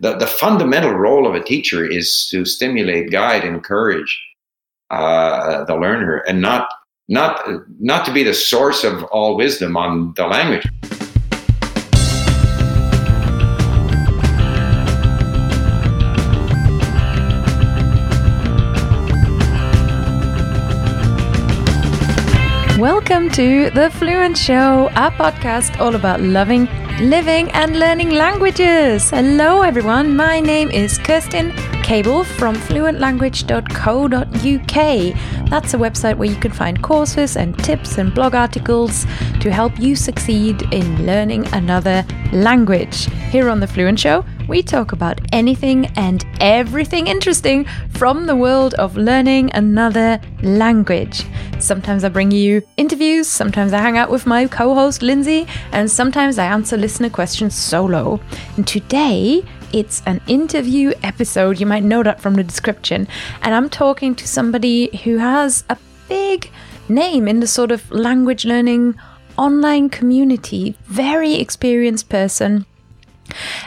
the, the fundamental role of a teacher is to stimulate, guide, encourage uh, the learner, and not not not to be the source of all wisdom on the language. To The Fluent Show, a podcast all about loving, living, and learning languages. Hello, everyone. My name is Kirsten Cable from fluentlanguage.co.uk. That's a website where you can find courses and tips and blog articles to help you succeed in learning another language. Here on The Fluent Show, we talk about anything and everything interesting from the world of learning another language. Sometimes I bring you interviews, sometimes I hang out with my co host Lindsay, and sometimes I answer listener questions solo. And today, it's an interview episode. You might know that from the description. And I'm talking to somebody who has a big name in the sort of language learning online community, very experienced person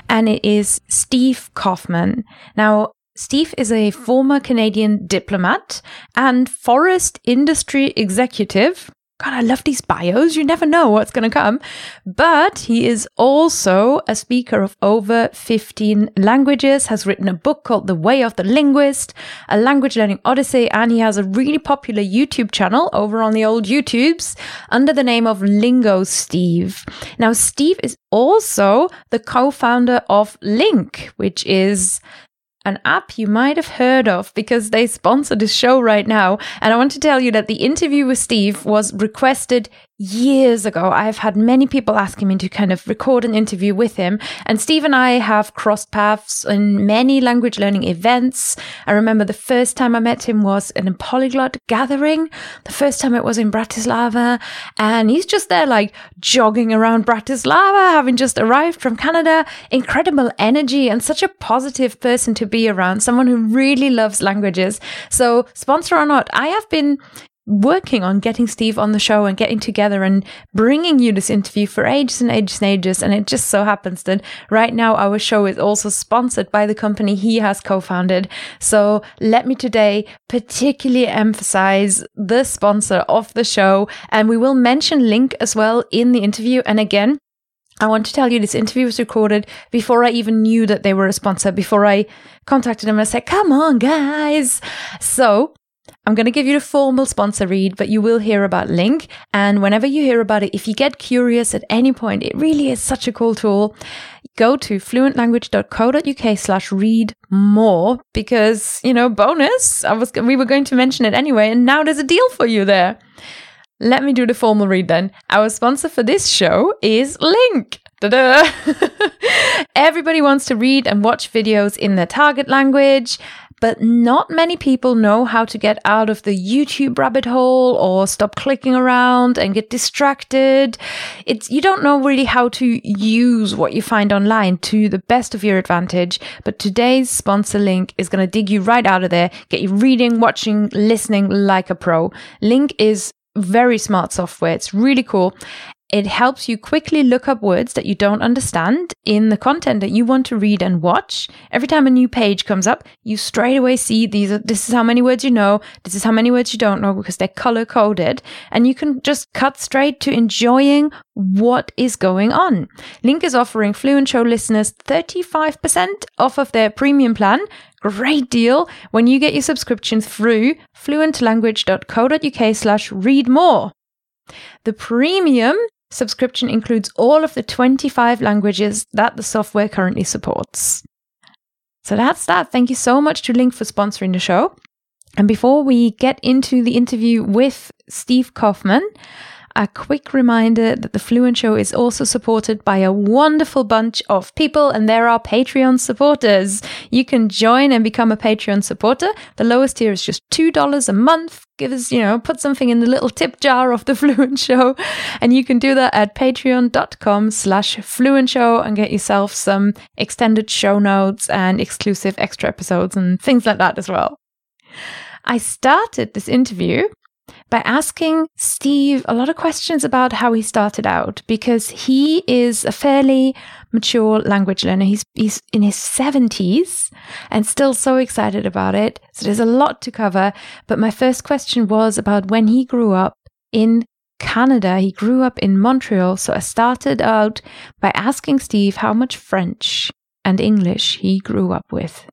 and it is Steve Kaufmann. Now, Steve is a former Canadian diplomat and forest industry executive. God, I love these bios. You never know what's going to come. But he is also a speaker of over 15 languages, has written a book called The Way of the Linguist, a language learning odyssey, and he has a really popular YouTube channel over on the old YouTubes under the name of Lingo Steve. Now, Steve is also the co-founder of LingQ, which is an app you might have heard of because they sponsor this show right now. And I want to tell you that the interview with Steve was requested years ago. I've had many people asking me to kind of record an interview with him. And Steve and I have crossed paths in many language learning events. I remember the first time I met him was in a polyglot gathering. The first time it was in Bratislava. And he's just there like jogging around Bratislava, having just arrived from Canada. Incredible energy and such a positive person to be around. Someone who really loves languages. So sponsor or not, I have been working on getting Steve on the show and getting together and bringing you this interview for ages and ages and ages. And it just so happens that right now our show is also sponsored by the company he has co-founded. So let me today particularly emphasize the sponsor of the show. And we will mention LingQ as well in the interview. And again, I want to tell you this interview was recorded before I even knew that they were a sponsor, before I contacted them and I said, come on, guys. So I'm going to give you the formal sponsor read, but you will hear about LingQ. And whenever you hear about it, if you get curious at any point, it really is such a cool tool. Go to fluentlanguage.co.uk slash read more because, you know, bonus. I was, we were going to mention it anyway. And now there's a deal for you there. Let me do the formal read then. Our sponsor for this show is LingQ. Everybody wants to read and watch videos in their target language but not many people know how to get out of the YouTube rabbit hole or stop clicking around and get distracted. It's, you don't know really how to use what you find online to the best of your advantage. But today's sponsor LingQ is going to dig you right out of there, get you reading, watching, listening like a pro. LingQ is very smart software. It's really cool. It helps you quickly look up words that you don't understand in the content that you want to read and watch. Every time a new page comes up, you straight away see these are, this is how many words you know, this is how many words you don't know because they're color coded and you can just cut straight to enjoying what is going on. LingQ is offering Fluent Show listeners 35% off of their premium plan. Great deal when you get your subscription through fluentlanguage.co.uk slash read more. The premium subscription includes all of the 25 languages that the software currently supports. So that's that. Thank you so much to LingQ for sponsoring the show. And before we get into the interview with Steve Kaufmann, a quick reminder that the Fluent Show is also supported by a wonderful bunch of people, and there are Patreon supporters. You can join and become a Patreon supporter. The lowest tier is just $2 a month. Give us, you know, put something in the little tip jar of the Fluent Show. And you can do that at patreon.com slash Fluent Show and get yourself some extended show notes and exclusive extra episodes and things like that as well. I started this interview by asking Steve a lot of questions about how he started out because he is a fairly mature language learner. He's, he's in his 70s and still so excited about it. So there's a lot to cover. But my first question was about when he grew up in Canada. He grew up in Montreal. So I started out by asking Steve how much French and English he grew up with.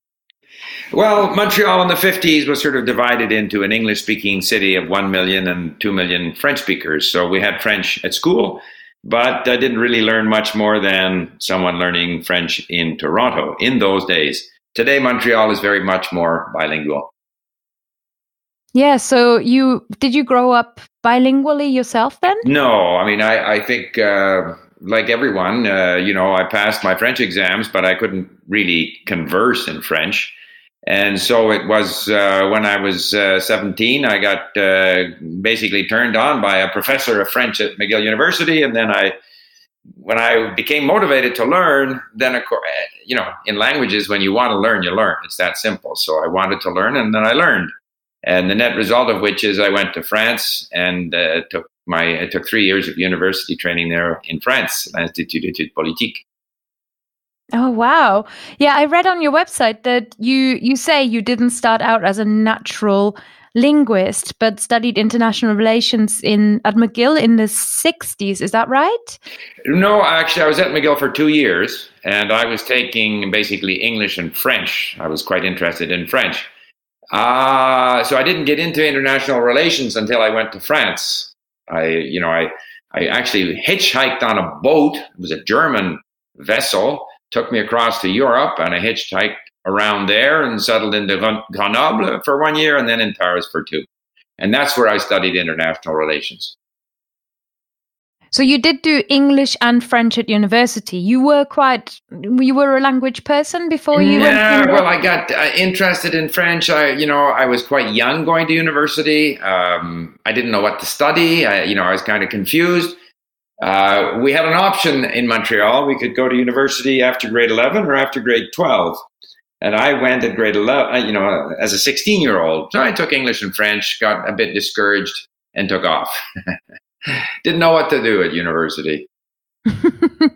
Well, Montreal in the 50s was sort of divided into an English speaking city of 1 million and 2 million French speakers. So we had French at school, but I didn't really learn much more than someone learning French in Toronto in those days. Today, Montreal is very much more bilingual. Yeah. So you did you grow up bilingually yourself then? No. I mean, I, I think, uh, like everyone, uh, you know, I passed my French exams, but I couldn't really converse in French. And so it was uh, when I was uh, 17, I got uh, basically turned on by a professor of French at McGill University. And then I, when I became motivated to learn, then, of course, you know, in languages, when you want to learn, you learn. It's that simple. So I wanted to learn and then I learned. And the net result of which is I went to France and uh, took my, I took three years of university training there in France, l'Institut d'études politiques. Oh wow. Yeah, I read on your website that you you say you didn't start out as a natural linguist but studied international relations in at McGill in the 60s. Is that right? No, actually I was at McGill for 2 years and I was taking basically English and French. I was quite interested in French. Uh, so I didn't get into international relations until I went to France. I you know, I I actually hitchhiked on a boat. It was a German vessel took me across to Europe and I hitchhiked around there and settled into Grenoble for one year and then in Paris for two. And that's where I studied international relations. So you did do English and French at university. You were quite, you were a language person before you yeah, went. well, I got uh, interested in French. I, you know, I was quite young going to university. Um, I didn't know what to study. I, you know, I was kind of confused. Uh, we had an option in Montreal. We could go to university after grade 11 or after grade 12. And I went at grade 11, uh, you know, as a 16 year old. So I took English and French, got a bit discouraged, and took off. Didn't know what to do at university.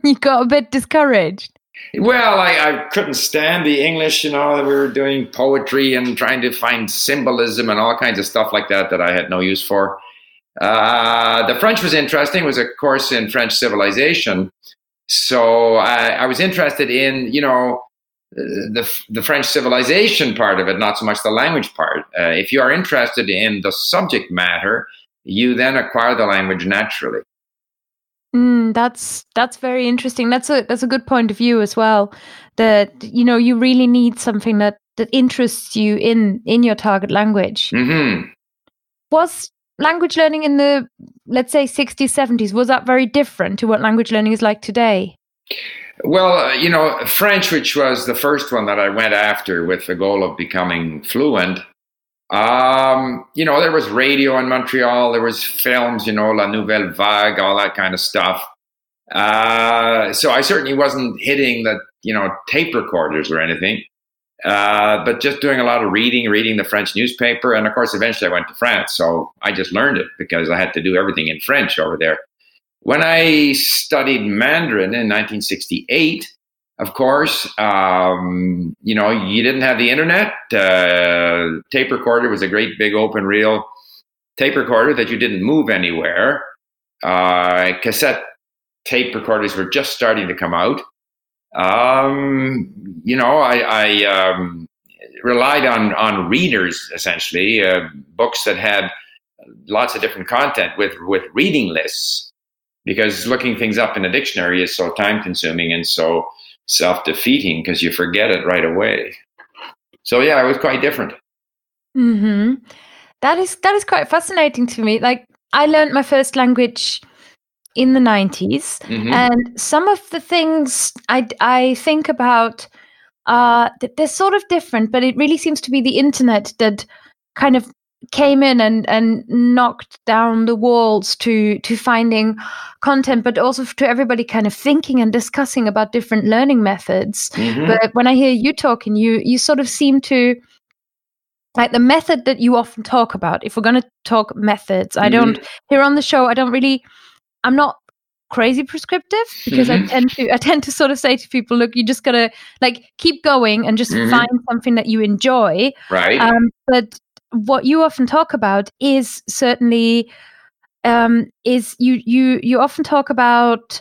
you got a bit discouraged. Well, I, I couldn't stand the English, you know, we were doing poetry and trying to find symbolism and all kinds of stuff like that that I had no use for. Uh, the French was interesting. It was a course in French civilization. So I, I was interested in, you know, the, the French civilization part of it, not so much the language part. Uh, if you are interested in the subject matter, you then acquire the language naturally. Mm, that's that's very interesting. That's a that's a good point of view as well. That you know you really need something that that interests you in in your target language. Mm-hmm. Was language learning in the let's say 60s 70s was that very different to what language learning is like today? Well uh, you know french which was the first one that i went after with the goal of becoming fluent um, you know there was radio in montreal there was films you know la nouvelle vague all that kind of stuff. Uh, so i certainly wasn't hitting the you know tape recorders or anything uh, but just doing a lot of reading, reading the French newspaper. And of course, eventually I went to France. So I just learned it because I had to do everything in French over there. When I studied Mandarin in 1968, of course, um, you know, you didn't have the internet. Uh, tape recorder was a great big open reel tape recorder that you didn't move anywhere. Uh, cassette tape recorders were just starting to come out. Um, you know, I, I um, relied on on readers essentially, uh, books that had lots of different content with with reading lists, because looking things up in a dictionary is so time consuming and so self defeating because you forget it right away. So yeah, it was quite different. Hmm. That is that is quite fascinating to me. Like I learned my first language in the 90s mm-hmm. and some of the things i i think about uh they're sort of different but it really seems to be the internet that kind of came in and and knocked down the walls to to finding content but also to everybody kind of thinking and discussing about different learning methods mm-hmm. but when i hear you talking you you sort of seem to like the method that you often talk about if we're going to talk methods i don't here on the show i don't really i'm not crazy prescriptive because Mhm. i tend to i tend to sort of say to people look you just gotta like keep going and just Mhm. find something that you enjoy Right. um, but what you often talk about is certainly um, is you you you often talk about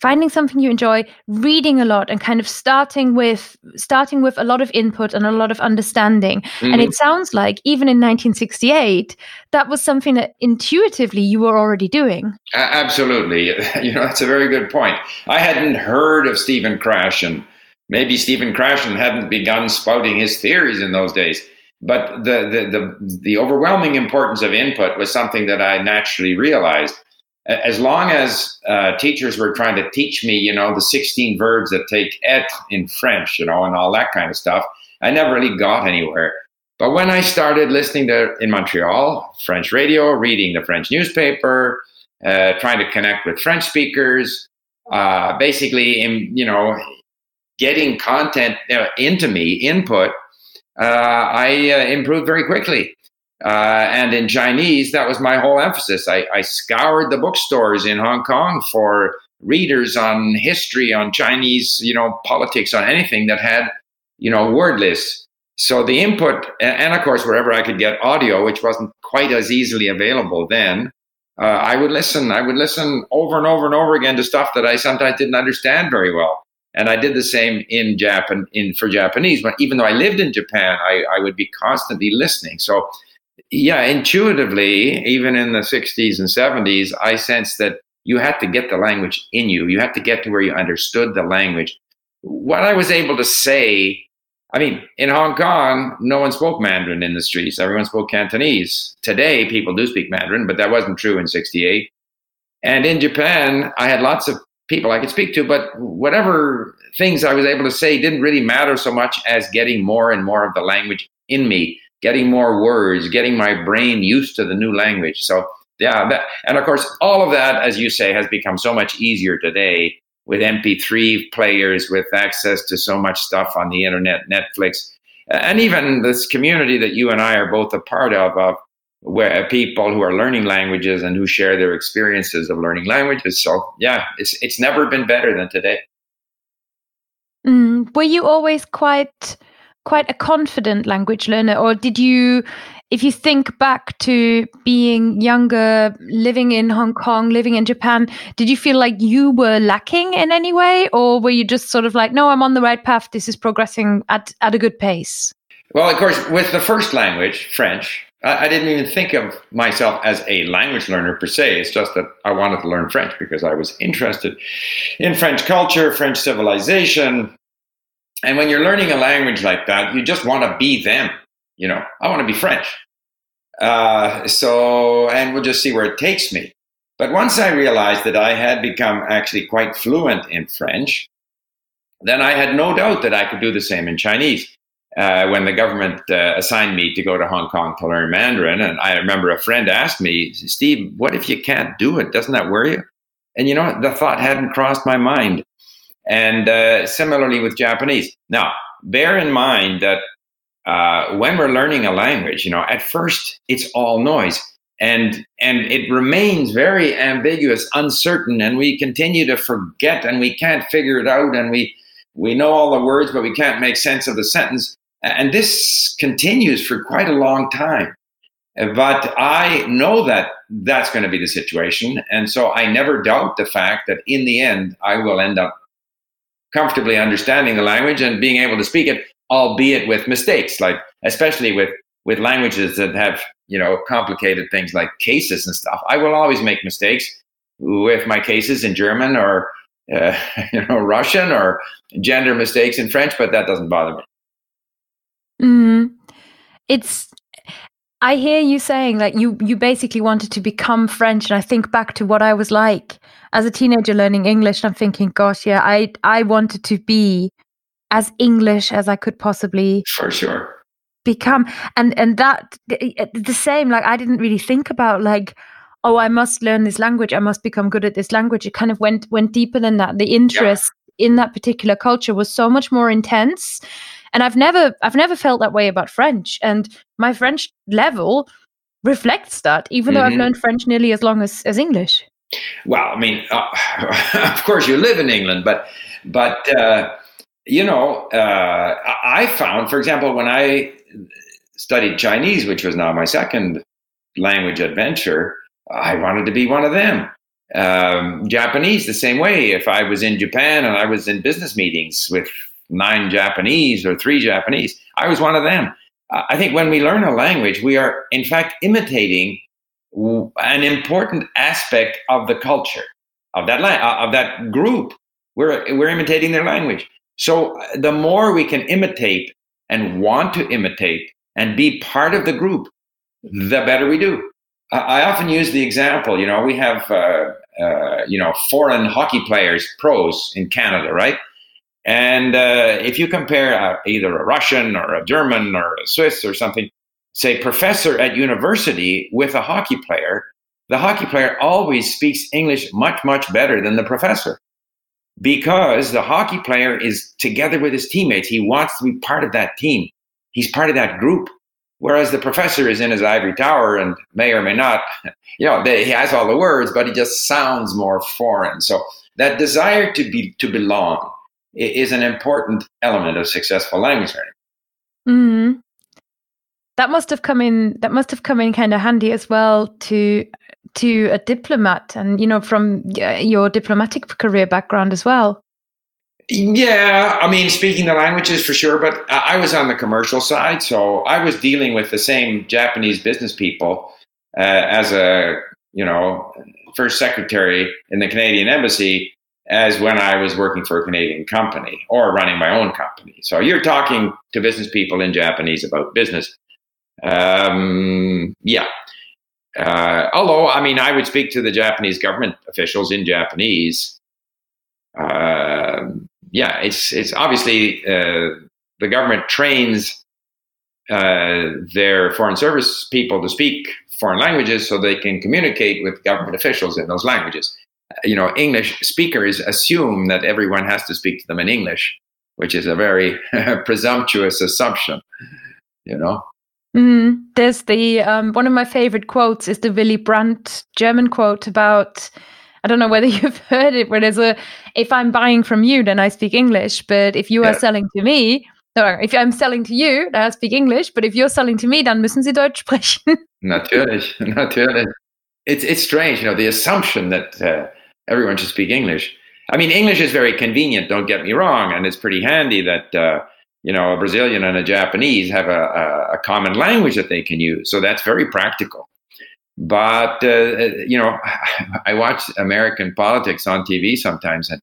finding something you enjoy reading a lot and kind of starting with starting with a lot of input and a lot of understanding and Mhm. it sounds like even in 1968 that was something that intuitively you were already doing A- Absolutely. You know, that's a very good point. I hadn't heard of Stephen Krashen. Maybe Stephen Krashen hadn't begun spouting his theories in those days. But the, the, the, the overwhelming importance of input was something that I naturally realized. As long as uh, teachers were trying to teach me, you know, the 16 verbs that take être in French, you know, and all that kind of stuff, I never really got anywhere. But when I started listening to, in Montreal, French radio, reading the French newspaper, uh, trying to connect with French speakers, uh, basically, in, you know, getting content uh, into me, input, uh, I uh, improved very quickly. Uh, and in Chinese, that was my whole emphasis. I, I scoured the bookstores in Hong Kong for readers on history, on Chinese, you know, politics, on anything that had, you know, word lists. So the input, and of course, wherever I could get audio, which wasn't quite as easily available then, uh, I would listen. I would listen over and over and over again to stuff that I sometimes didn't understand very well. And I did the same in Japan, in for Japanese. But even though I lived in Japan, I, I would be constantly listening. So, yeah, intuitively, even in the '60s and '70s, I sensed that you had to get the language in you. You had to get to where you understood the language. What I was able to say I mean, in Hong Kong, no one spoke Mandarin in the streets. Everyone spoke Cantonese. Today, people do speak Mandarin, but that wasn't true in 68. And in Japan, I had lots of people I could speak to, but whatever things I was able to say didn't really matter so much as getting more and more of the language in me, getting more words, getting my brain used to the new language. So, yeah, that, and of course, all of that, as you say, has become so much easier today with MP3 players, with access to so much stuff on the internet, Netflix, and even this community that you and I are both a part of, of where people who are learning languages and who share their experiences of learning languages. So yeah, it's it's never been better than today. Mm, were you always quite quite a confident language learner, or did you, if you think back to being younger, living in Hong Kong, living in Japan, did you feel like you were lacking in any way, or were you just sort of like, no, I'm on the right path. This is progressing at at a good pace. Well, of course, with the first language, French, I, I didn't even think of myself as a language learner per se. It's just that I wanted to learn French because I was interested in French culture, French civilization. And when you're learning a language like that, you just want to be them. You know, I want to be French. Uh, so, and we'll just see where it takes me. But once I realized that I had become actually quite fluent in French, then I had no doubt that I could do the same in Chinese. Uh, when the government uh, assigned me to go to Hong Kong to learn Mandarin, and I remember a friend asked me, Steve, what if you can't do it? Doesn't that worry you? And you know, the thought hadn't crossed my mind. And uh, similarly with Japanese. Now, bear in mind that uh, when we're learning a language, you know, at first it's all noise. And and it remains very ambiguous uncertain and we continue to forget and we can't figure it out and we we know all the words but we can't make sense of the sentence. And this continues for quite a long time. But i know that that's going to be the situation and so i never doubt the fact that in the end i will end up comfortably understanding the language and being able to speak it albeit with mistakes like especially with with languages that have you know complicated things like cases and stuff i will always make mistakes with my cases in german or uh, you know russian or gender mistakes in french but that doesn't bother me Mm. It's I hear you saying like you you basically wanted to become French and I think back to what I was like as a teenager learning English and I'm thinking gosh yeah I I wanted to be as English as I could possibly for sure. become. And and that the eh, eh, same like I didn't really think about like oh I must learn this language I must become good at this language. It kind of went went deeper than that. The interest in that particular culture was so much more intense and I've never I've never felt that way about French, and my French level reflects that, even though mm-hmm. I've learned French nearly as long as, as English. Well, I mean, uh, of course, you live in England, but but uh, you know, uh, I found, for example, when I studied Chinese, which was now my second language adventure, I wanted to be one of them. Um, Japanese, the same way. If I was in Japan and I was in business meetings with nine Japanese or three Japanese, I was one of them. I think when we learn a language, we are in fact imitating an important aspect of the culture of that la- of that group. We're we're imitating their language. So uh, the more we can imitate and want to imitate and be part of the group, the better we do. I often use the example. You know, we have uh, uh, you know foreign hockey players, pros in Canada, right? And uh, if you compare uh, either a Russian or a German or a Swiss or something, say professor at university with a hockey player, the hockey player always speaks English much much better than the professor because the hockey player is together with his teammates. He wants to be part of that team. He's part of that group. Whereas the professor is in his ivory tower and may or may not, you know, they, he has all the words, but he just sounds more foreign. So that desire to be to belong is an important element of successful language learning. Mm. That must have come in. That must have come in kind of handy as well to to a diplomat, and you know, from your diplomatic career background as well. Yeah, I mean, speaking the languages for sure, but I was on the commercial side, so I was dealing with the same Japanese business people uh, as a, you know, first secretary in the Canadian embassy as when I was working for a Canadian company or running my own company. So you're talking to business people in Japanese about business. Um, yeah. Uh, although, I mean, I would speak to the Japanese government officials in Japanese. Uh, yeah, it's it's obviously uh, the government trains uh, their foreign service people to speak foreign languages so they can communicate with government officials in those languages. You know, English speakers assume that everyone has to speak to them in English, which is a very presumptuous assumption. You know. Mm, there's the um, one of my favorite quotes is the Willy Brandt German quote about I don't know whether you've heard it, where there's a if I'm buying from you, then I speak English. But if you yeah. are selling to me, or if I'm selling to you, then I speak English. But if you're selling to me, dann müssen Sie Deutsch sprechen. Natürlich, natürlich. It's it's strange, you know, the assumption that uh, everyone should speak English. I mean, English is very convenient. Don't get me wrong, and it's pretty handy that. Uh, you know, a Brazilian and a Japanese have a, a, a common language that they can use. So that's very practical. But uh, uh, you know, I watch American politics on TV sometimes, and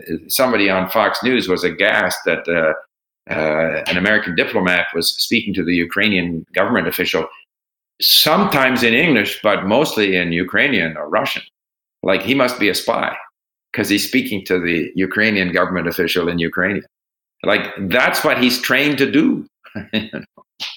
uh, somebody on Fox News was aghast that uh, uh, an American diplomat was speaking to the Ukrainian government official, sometimes in English, but mostly in Ukrainian or Russian. Like he must be a spy because he's speaking to the Ukrainian government official in Ukraine. Like that's what he's trained to do.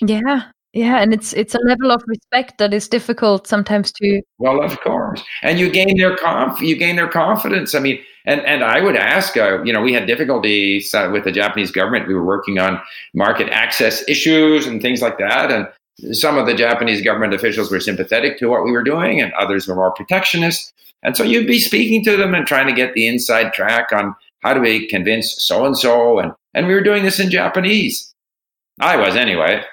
Yeah, yeah, and it's it's a level of respect that is difficult sometimes to. Well, of course, and you gain their conf, you gain their confidence. I mean, and and I would ask, uh, you know, we had difficulties uh, with the Japanese government. We were working on market access issues and things like that, and some of the Japanese government officials were sympathetic to what we were doing, and others were more protectionist. And so you'd be speaking to them and trying to get the inside track on how do we convince so and so, and and we were doing this in Japanese. I was anyway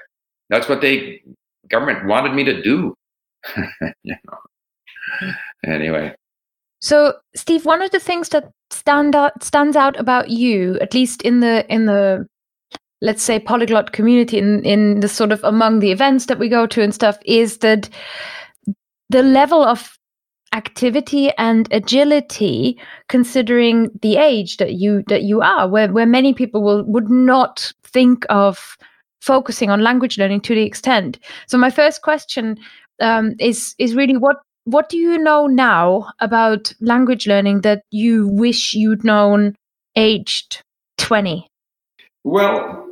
that's what they government wanted me to do. Anyway. So, Steve, one of the things that stand out stands out about you, at least in the in the let's say polyglot community in in the sort of among the events that we go to and stuff is that the level of activity and agility considering the age that you that you are where where many people will would not think of focusing on language learning to the extent. So my first question um, is is really what what do you know now about language learning that you wish you'd known aged 20? Well,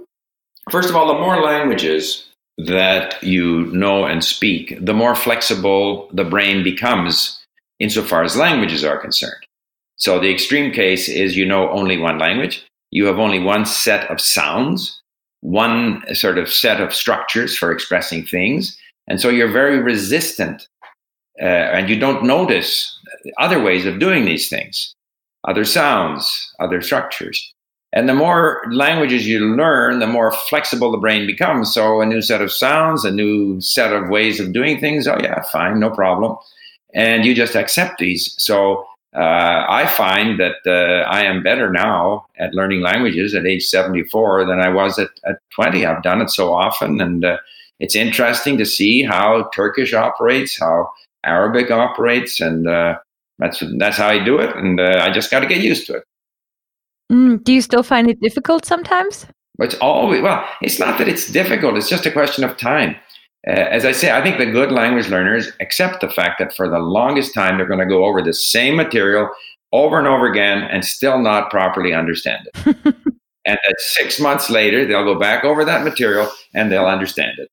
first of all, the more languages that you know and speak, the more flexible the brain becomes insofar as languages are concerned. So the extreme case is you know only one language, you have only one set of sounds, one sort of set of structures for expressing things. And so you're very resistant uh, and you don't notice other ways of doing these things, other sounds, other structures. And the more languages you learn, the more flexible the brain becomes. So a new set of sounds, a new set of ways of doing things. Oh, yeah, fine, no problem. And you just accept these. So uh, I find that uh, I am better now at learning languages at age 74 than I was at, at 20. I've done it so often. And uh, it's interesting to see how Turkish operates, how Arabic operates. And uh, that's, that's how I do it. And uh, I just got to get used to it. Mm, do you still find it difficult sometimes? It's always, well, it's not that it's difficult, it's just a question of time. Uh, as I say, I think the good language learners accept the fact that for the longest time they're going to go over the same material over and over again and still not properly understand it. and that six months later, they'll go back over that material and they'll understand it.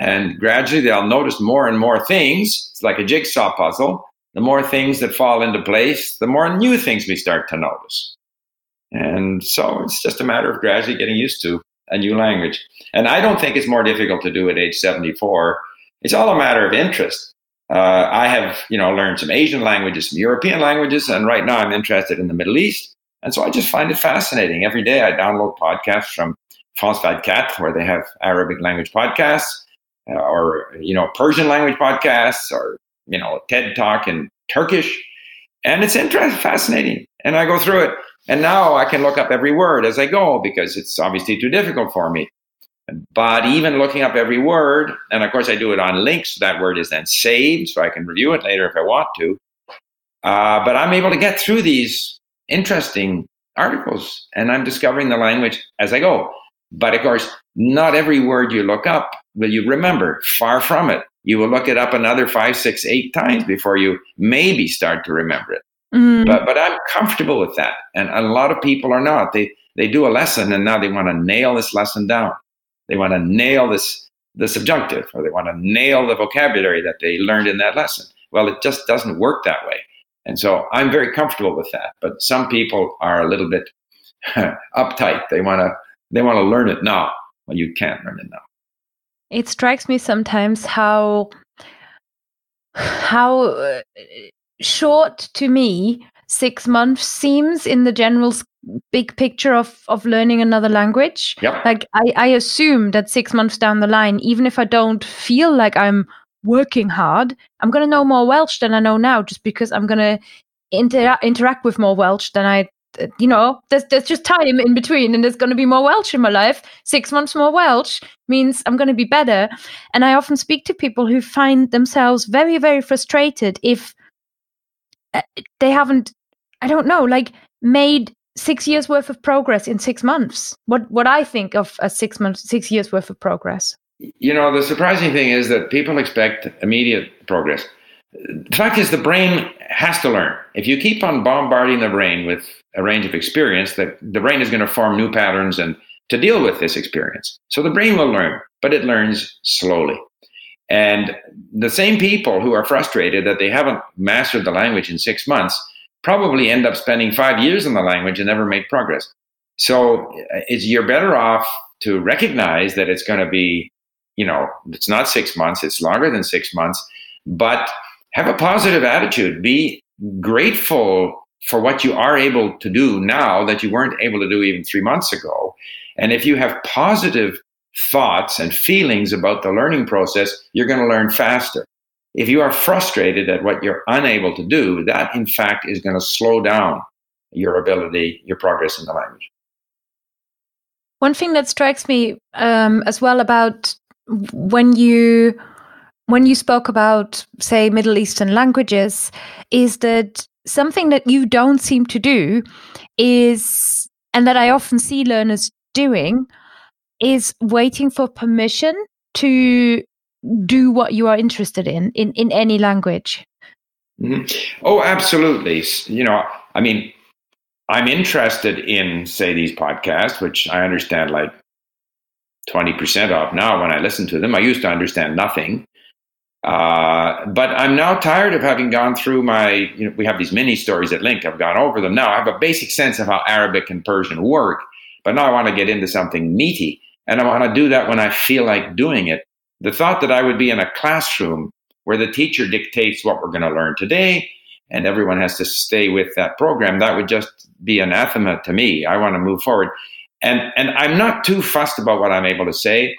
And gradually they'll notice more and more things. It's like a jigsaw puzzle. The more things that fall into place, the more new things we start to notice. And so it's just a matter of gradually getting used to a new language. And I don't think it's more difficult to do at age 74. It's all a matter of interest. Uh, I have, you know, learned some Asian languages, some European languages, and right now I'm interested in the Middle East. And so I just find it fascinating. Every day I download podcasts from France 24, where they have Arabic language podcasts, uh, or, you know, Persian language podcasts, or, you know, TED Talk in Turkish. And it's interesting, fascinating. And I go through it. And now I can look up every word as I go because it's obviously too difficult for me. But even looking up every word, and of course I do it on links, so that word is then saved, so I can review it later if I want to. Uh, but I'm able to get through these interesting articles, and I'm discovering the language as I go. But of course, not every word you look up will you remember. Far from it. You will look it up another five, six, eight times before you maybe start to remember it. Mm. But but I'm comfortable with that, and a lot of people are not. They they do a lesson and now they want to nail this lesson down. They want to nail this the subjunctive, or they want to nail the vocabulary that they learned in that lesson. Well, it just doesn't work that way, and so I'm very comfortable with that. But some people are a little bit uptight. They want to they want to learn it now. Well, you can't learn it now. It strikes me sometimes how how uh, short to me six months seems in the general big picture of of learning another language. Yep. like I, I assume that six months down the line even if i don't feel like i'm working hard i'm going to know more welsh than i know now just because i'm going to inter- interact with more welsh than i you know there's, there's just time in between and there's going to be more welsh in my life. Six months more welsh means i'm going to be better. And i often speak to people who find themselves very very frustrated if Uh, they haven't i don't know like made six years worth of progress in six months. What what i think of a six months six years worth of progress. You know the surprising thing is that people expect immediate progress. The fact is the brain has to learn. If you keep on bombarding the brain with a range of experience that the brain is going to form new patterns and to deal with this experience. So the brain will learn but it learns slowly and the same people who are frustrated that they haven't mastered the language in six months probably end up spending five years in the language and never make progress. So uh, it's, you're better off to recognize that it's going to be, you know, it's not six months, it's longer than six months, but have a positive attitude. Be grateful for what you are able to do now that you weren't able to do even three months ago. And if you have positive thoughts and feelings about the learning process, you're going to learn faster. If you are frustrated at what you're unable to do, that in fact is going to slow down your ability, your progress in the language. One thing that strikes me um, as well about when you when you spoke about say Middle Eastern languages is that something that you don't seem to do is and that I often see learners doing is waiting for permission to do what you are interested in in, in any language. Mm-hmm. Oh, absolutely. You know, I mean, I'm interested in, say, these podcasts, which I understand like 20% of now when I listen to them. I used to understand nothing. Uh, but I'm now tired of having gone through my, you know, we have these mini stories at LingQ. I've gone over them now. I have a basic sense of how Arabic and Persian work, but now I want to get into something meaty and I want to do that when I feel like doing it. The thought that I would be in a classroom where the teacher dictates what we're going to learn today and everyone has to stay with that program, that would just be anathema to me. I want to move forward. And, and I'm not too fussed about what I'm able to say.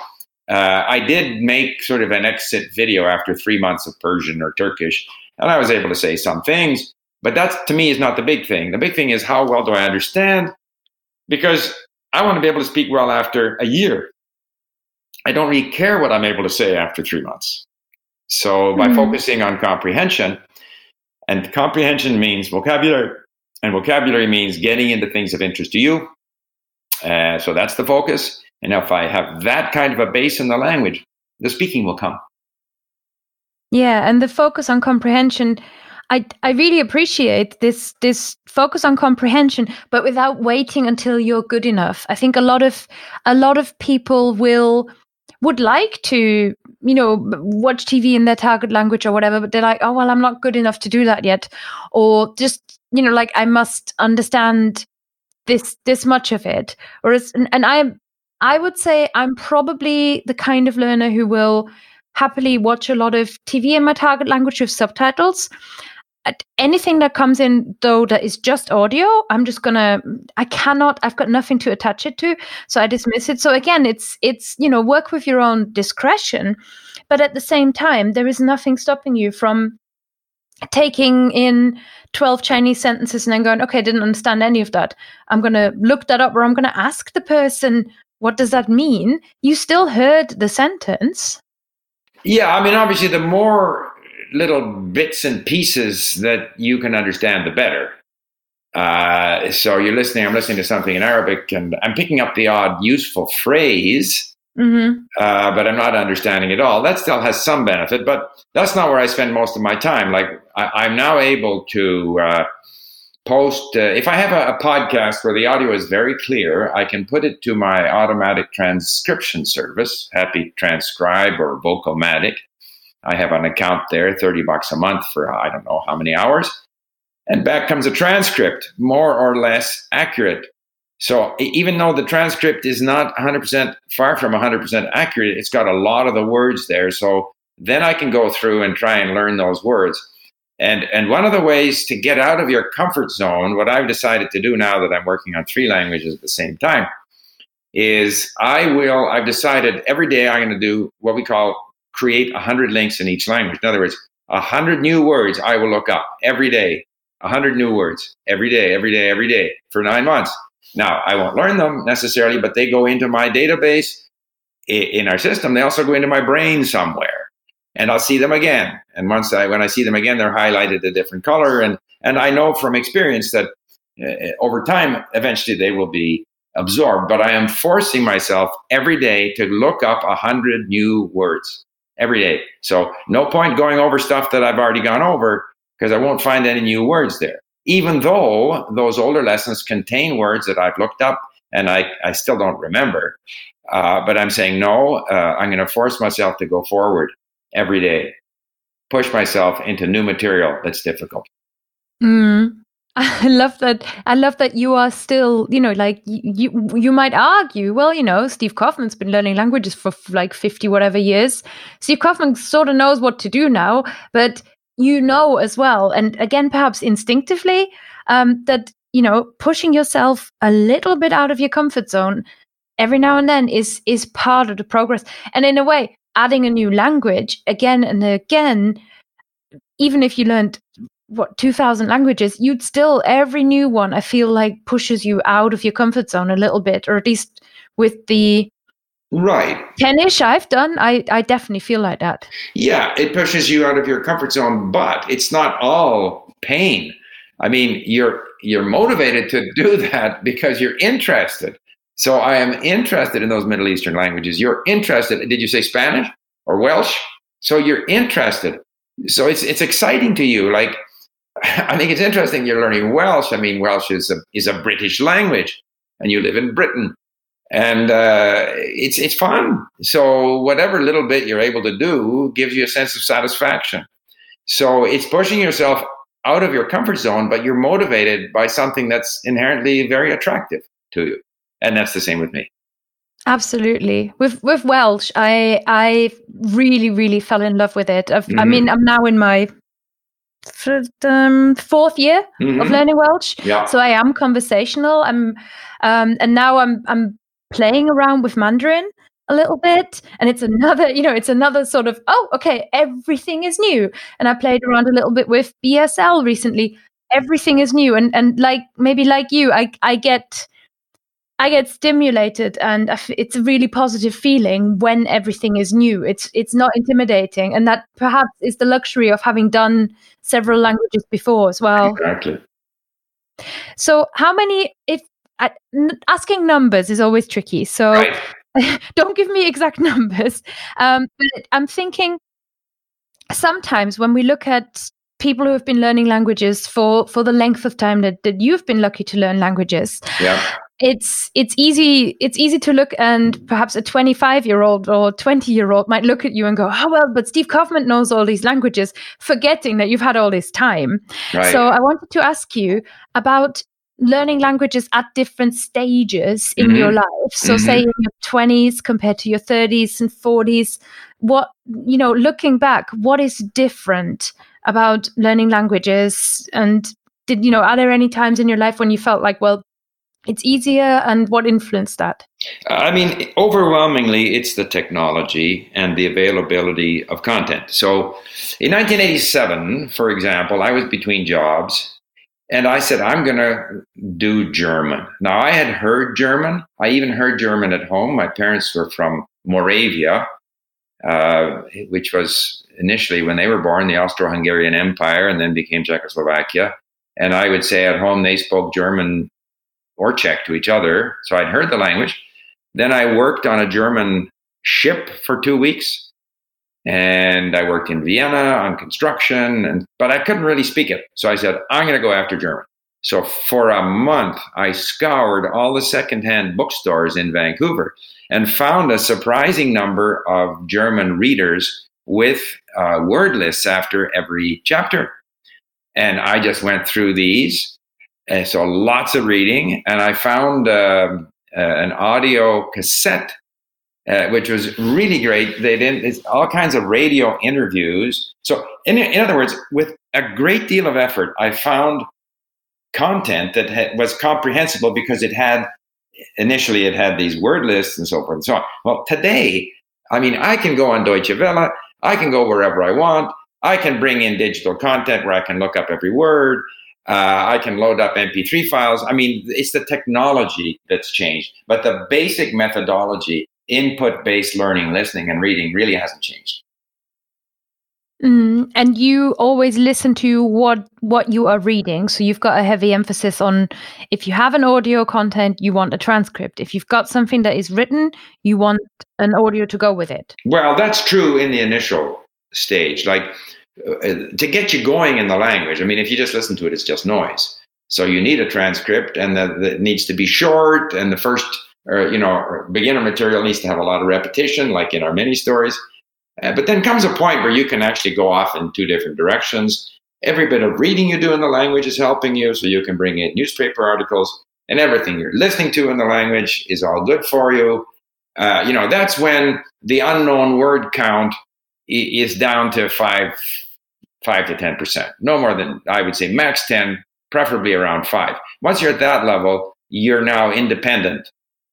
Uh, I did make sort of an exit video after three months of Persian or Turkish, and I was able to say some things. But that to me is not the big thing. The big thing is how well do I understand? Because I want to be able to speak well after a year. I don't really care what I'm able to say after three months. So by mm-hmm. focusing on comprehension, and comprehension means vocabulary, and vocabulary means getting into things of interest to you. Uh, so that's the focus. And if I have that kind of a base in the language, the speaking will come. Yeah, and the focus on comprehension I I really appreciate this this focus on comprehension, but without waiting until you're good enough. I think a lot of a lot of people will would like to you know watch TV in their target language or whatever, but they're like, oh well, I'm not good enough to do that yet, or just you know like I must understand this this much of it, or and, and I I would say I'm probably the kind of learner who will happily watch a lot of TV in my target language with subtitles anything that comes in though that is just audio i'm just gonna i cannot i've got nothing to attach it to so i dismiss it. So again it's it's you know work with your own discretion but at the same time there is nothing stopping you from taking in 12 chinese sentences and then going okay I didn't understand any of that. I'm gonna look that up or i'm gonna ask the person what does that mean? You still heard the sentence. Yeah i mean obviously the more little bits and pieces that you can understand, the better. Uh, so you're listening, I'm listening to something in Arabic and I'm picking up the odd useful phrase, mm-hmm. uh, but I'm not understanding it all. That still has some benefit, but that's not where I spend most of my time. Like I, am now able to uh, post, uh, if I have a, a podcast where the audio is very clear, I can put it to my automatic transcription service, Happy Transcribe or Vocalmatic I have an account there, 30 bucks a month for I don't know how many hours. And back comes a transcript, more or less accurate. So even though the transcript is not 100% far from 100% accurate, it's got a lot of the words there. So then I can go through and try and learn those words. And, and one of the ways to get out of your comfort zone, what I've decided to do now that I'm working on three languages at the same time, is I will, I've decided every day I'm going to do what we call create 100 LingQs in each language. In other words, 100 new words I will look up every day, 100 new words every day, every day, every day for nine months. Now, I won't learn them necessarily, but they go into my database in our system. They also go into my brain somewhere and I'll see them again. And once I, when I see them again, they're highlighted a different color. And, and I know from experience that uh, over time, eventually they will be absorbed. But I am forcing myself every day to look up a hundred new words every day. So no point going over stuff that I've already gone over because I won't find any new words there. Even though those older lessons contain words that I've looked up and I, I still don't remember. Uh, but I'm saying, no, uh, I'm going to force myself to go forward every day, push myself into new material that's difficult. Mm. I love that. I love that you are still, you know, like you you might argue, well, you know, Steve Kaufmann's been learning languages for like 50 whatever years. Steve Kaufmann sort of knows what to do now, but you know as well, and again, perhaps instinctively, um, that you know, pushing yourself a little bit out of your comfort zone every now and then is is part of the progress. And in a way, adding a new language again and again, even if you learned what 2000 languages you'd still every new one i feel like pushes you out of your comfort zone a little bit or at least with the right. 10ish i've done i i definitely feel like that. Yeah it pushes you out of your comfort zone but it's not all pain. I mean you're you're motivated to do that because you're interested. So i am interested in those middle eastern languages. You're interested did you say spanish or welsh? So you're interested. So it's it's exciting to you like I think it's interesting you're learning Welsh. I mean, Welsh is a, is a British language, and you live in Britain, and uh, it's it's fun. So whatever little bit you're able to do gives you a sense of satisfaction. So it's pushing yourself out of your comfort zone, but you're motivated by something that's inherently very attractive to you, and that's the same with me. Absolutely. With with Welsh, I I really really fell in love with it. Mm-hmm. I mean, I'm now in my um, fourth year mm-hmm. of learning Welsh, yeah. so I am conversational. I'm um, and now I'm I'm playing around with Mandarin a little bit and it's another you know it's another sort of oh okay everything is new and i played around a little bit with bsl recently everything is new and and like maybe like you i i get I get stimulated, and it's a really positive feeling when everything is new. It's it's not intimidating, and that perhaps is the luxury of having done several languages before as well. Exactly. So, how many? If uh, asking numbers is always tricky, so right. don't give me exact numbers. Um, but I'm thinking sometimes when we look at people who have been learning languages for for the length of time that, that you've been lucky to learn languages yeah it's it's easy it's easy to look and perhaps a 25 year old or 20 year old might look at you and go oh well but steve kaufmann knows all these languages forgetting that you've had all this time right. so i wanted to ask you about learning languages at different stages in mm-hmm. your life so mm-hmm. say in your 20s compared to your 30s and 40s what you know looking back what is different about learning languages and did you know are there any times in your life when you felt like well it's easier and what influenced that? I mean overwhelmingly it's the technology and the availability of content. So in 1987 for example i was between jobs and i said i'm going to do german. Now i had heard german. I even heard german at home. My parents were from moravia uh, which was initially when they were born the austro-hungarian empire and then became czechoslovakia. And i would say at home they spoke german or Czech to each other. So I'd heard the language. Then I worked on a German ship for two weeks. And I worked in Vienna on construction, and but I couldn't really speak it. So I said, I'm going to go after German. So for a month, I scoured all the secondhand bookstores in Vancouver and found a surprising number of German readers with uh, word lists after every chapter. And I just went through these and so lots of reading, and I found uh, uh, an audio cassette, uh, which was really great. They did it's all kinds of radio interviews. So, in, in other words, with a great deal of effort, I found content that ha- was comprehensible because it had initially it had these word lists and so forth and so on. Well, today, I mean, I can go on Deutsche Welle, I can go wherever I want. I can bring in digital content where I can look up every word. Uh, I can load up MP3 files. I mean, it's the technology that's changed, but the basic methodology, input based learning, listening, and reading really hasn't changed. Mm, and you always listen to what what you are reading. So you've got a heavy emphasis on if you have an audio content, you want a transcript. If you've got something that is written, you want an audio to go with it. Well, that's true in the initial stage. Like to get you going in the language. I mean, if you just listen to it, it's just noise. So you need a transcript, and that, needs to be short. And the first, or, you know, beginner material needs to have a lot of repetition, like in our mini stories. Uh, but then comes a point where you can actually go off in two different directions. Every bit of reading you do in the language is helping you, so you can bring in newspaper articles, and everything you're listening to in the language is all good for you. Uh, you know, that's when the unknown word count is down to five five to 10%. No more than, I would say, max 10, preferably around five. Once you're at that level, you're now independent.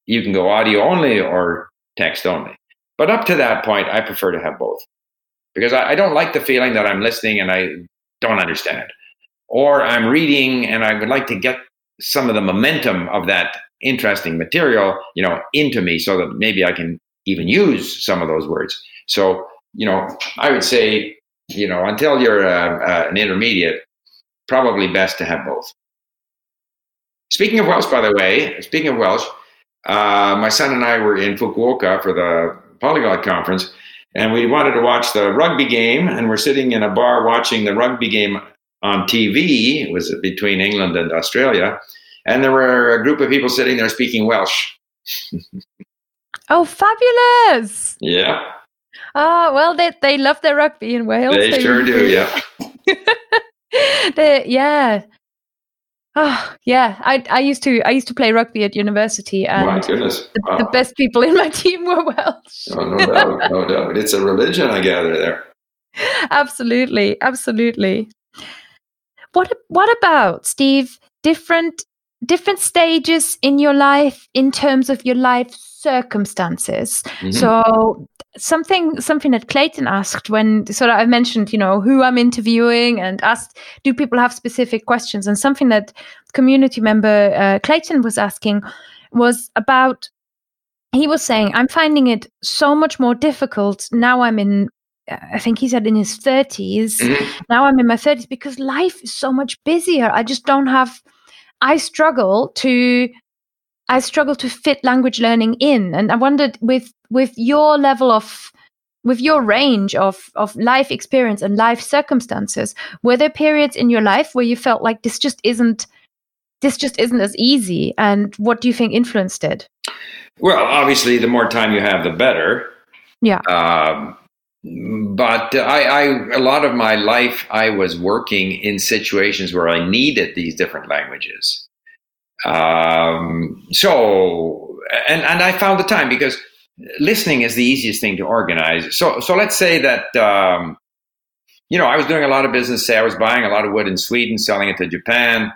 You can go audio only or text only. But up to that point, I prefer to have both because I, I don't like the feeling that I'm listening and I don't understand. Or I'm reading and I would like to get some of the momentum of that interesting material, you know, into me so that maybe I can even use some of those words. So, you know, I would say you know, until you're uh, uh, an intermediate, probably best to have both. Speaking of Welsh, by the way, speaking of Welsh, uh, my son and I were in Fukuoka for the Polyglot Conference, and we wanted to watch the rugby game, and we're sitting in a bar watching the rugby game on TV. It was between England and Australia, and there were a group of people sitting there speaking Welsh. oh, fabulous! Yeah. Ah, well, they they love their rugby in Wales. They, they sure do, yeah. they, yeah. Oh, yeah, I I used to I used to play rugby at university, and My goodness, the, wow. the best people in my team were Welsh. Oh, no doubt, no doubt. It's a religion, I gather. There. absolutely, absolutely. What what about Steve? Different different stages in your life in terms of your life circumstances. Mhm. So something something that Clayton asked when sort of I mentioned, you know, who I'm interviewing and asked, do people have specific questions? And something that community member uh, Clayton was asking was about. He was saying, I'm finding it so much more difficult now. I'm in. I think he said in his 30s. Mhm. Now I'm in my 30s because life is so much busier. I just don't have. I struggle to I struggle to fit language learning in. And I wondered with with your level of with your range of of life experience and life circumstances, were there periods in your life where you felt like this just isn't this just isn't as easy? And what do you think influenced it? Well, obviously, the more time you have, the better. Yeah. Um, but I, I, a lot of my life, I was working in situations where I needed these different languages. Um, so, and and I found the time because listening is the easiest thing to organize. So, so let's say that. Um, you know, I was doing a lot of business. Say I was buying a lot of wood in Sweden, selling it to Japan.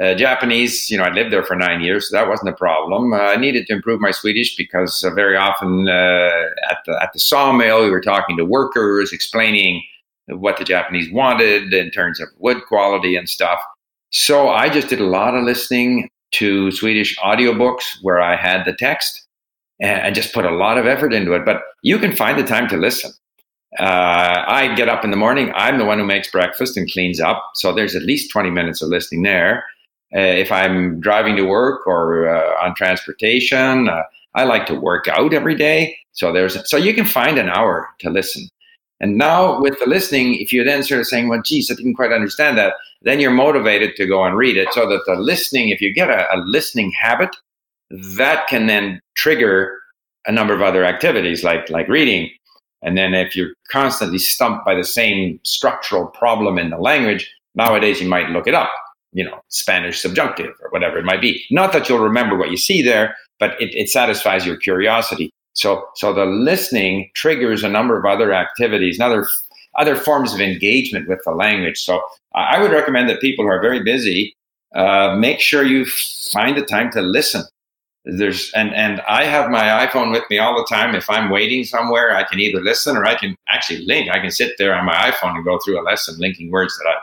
Uh, Japanese, you know, I lived there for nine years, so that wasn't a problem. Uh, I needed to improve my Swedish because uh, very often uh, at the at the sawmill, we were talking to workers, explaining what the Japanese wanted in terms of wood quality and stuff. So I just did a lot of listening to Swedish audiobooks where I had the text, and just put a lot of effort into it. But you can find the time to listen. Uh, I get up in the morning. I'm the one who makes breakfast and cleans up. So there's at least 20 minutes of listening there. Uh, if I'm driving to work or uh, on transportation, uh, I like to work out every day. So there's so you can find an hour to listen. And now with the listening, if you're then sort of saying, "Well, geez, I didn't quite understand that," then you're motivated to go and read it. So that the listening, if you get a, a listening habit, that can then trigger a number of other activities like like reading. And then if you're constantly stumped by the same structural problem in the language, nowadays you might look it up, you know, Spanish subjunctive or whatever it might be. Not that you'll remember what you see there, but it, it satisfies your curiosity. So, so the listening triggers a number of other activities and other, forms of engagement with the language. So I would recommend that people who are very busy uh, make sure you find the time to listen there's and and I have my iPhone with me all the time. If I'm waiting somewhere, I can either listen or I can actually link. I can sit there on my iPhone and go through a lesson linking words that I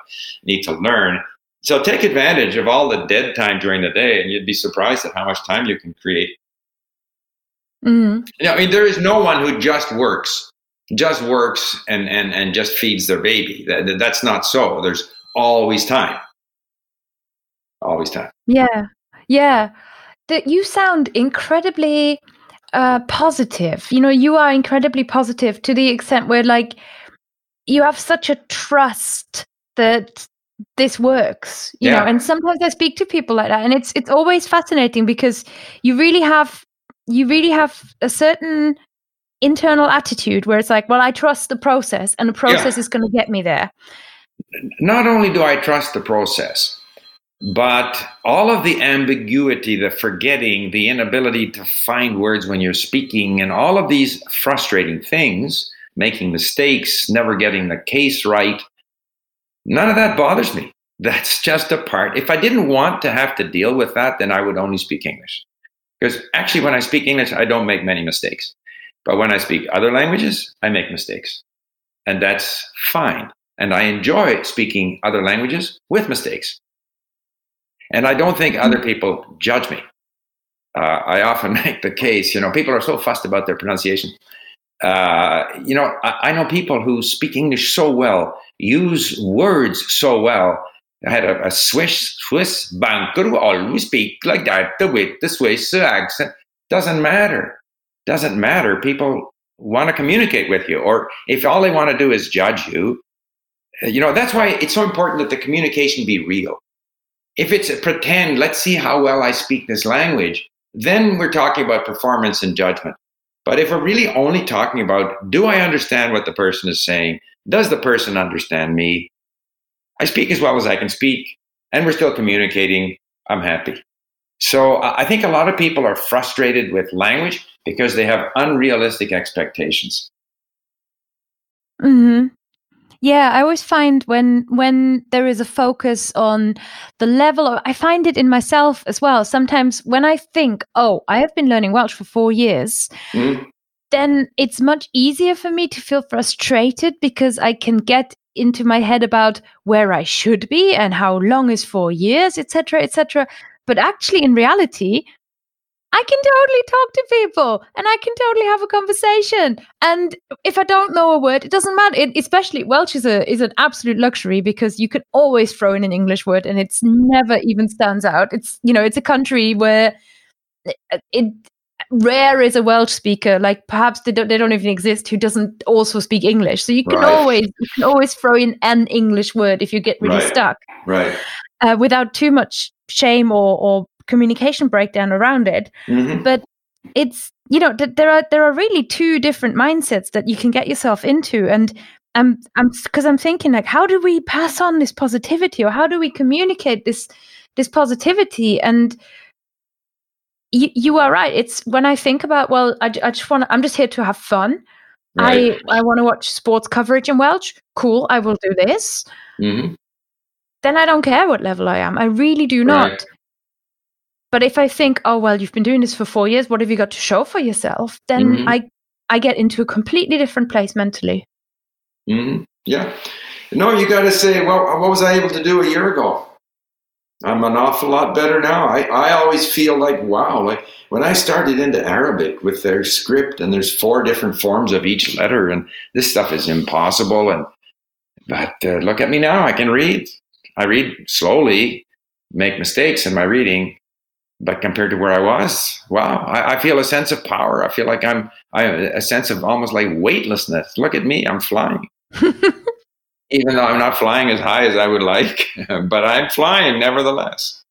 need to learn. So take advantage of all the dead time during the day, and you'd be surprised at how much time you can create. Mm. You know, I mean, there is no one who just works, just works and and and just feeds their baby. That, that's not so. There's always time. Always time. Yeah, yeah. That you sound incredibly uh, positive. You know, you are incredibly positive to the extent where, like, you have such a trust that this works. You Yeah. know, and sometimes I speak to people like that, and it's it's always fascinating because you really have you really have a certain internal attitude where it's like, well, I trust the process, and the process is going to get me there. not only do I trust the process, but all of the ambiguity, the forgetting, the inability to find words when you're speaking, and all of these frustrating things, making mistakes, never getting the case right, none of that bothers me. That's just a part. If I didn't want to have to deal with that, then I would only speak English. Because actually, when I speak English, I don't make many mistakes. But when I speak other languages, I make mistakes. And that's fine. And I enjoy speaking other languages with mistakes. And I don't think other people judge me. Uh, I often make the case, you know, people are so fussed about their pronunciation. Uh, you know, I, I know people who speak English so well, use words so well. I had a, a Swiss Swiss banker who always speak like that the with the Swiss accent. Doesn't matter. Doesn't matter. People want to communicate with you, or if all they want to do is judge you, you know, that's why it's so important that the communication be real. If it's a pretend, let's see how well I speak this language, then we're talking about performance and judgment. But if we're really only talking about, do I understand what the person is saying? Does the person understand me? I speak as well as I can speak. and we're still communicating, I'm happy. So I think a lot of people are frustrated with language because they have unrealistic expectations. Hmm. Yeah, I always find when when there is a focus on the level of, I find it in myself as well. Sometimes when I think, oh, I have been learning Welsh for four years, mm. then it's much easier for me to feel frustrated because I can get into my head about where I should be and how long is four years, etc., etc. But actually, in reality, I can totally talk to people and I can totally have a conversation. And if I don't know a word, it doesn't matter. It, especially Welsh is a is an absolute luxury because you can always throw in an English word and it's never even stands out. It's you know it's a country where it, it rare is a Welsh speaker. Like perhaps they don't they don't even exist who doesn't also speak English. So you can right. always you can always throw in an English word if you get really right. stuck, right? Uh, without too much shame or or communication breakdown around it. Mm-hmm. But it's you know th- there are there are really two different mindsets that you can get yourself into and I'm I'm because I'm thinking like how do we pass on this positivity or how do we communicate this this positivity and you, you are right it's when I think about well I, I just want I'm just here to have fun right. I I want to watch sports coverage in Welsh cool I will do this mm-hmm. Then I don't care what level I am I really do not right. But if I think, oh well, you've been doing this for four years, what have you got to show for yourself? Then mm-hmm. I I get into a completely different place mentally. Mm-hmm. Yeah. No, you got to say, well, what was I able to do a year ago? I'm an awful lot better now. I, I always feel like, wow, like when I started into Arabic with their script and there's four different forms of each letter and this stuff is impossible. And, but uh, look at me now. I can read. I read slowly, make mistakes in my reading, but compared to where I was, wow, I, I, feel a sense of power. I feel like I'm, I a sense of almost like weightlessness. Look at me, I'm flying. Even though I'm not flying as high as I would like, but I'm flying nevertheless.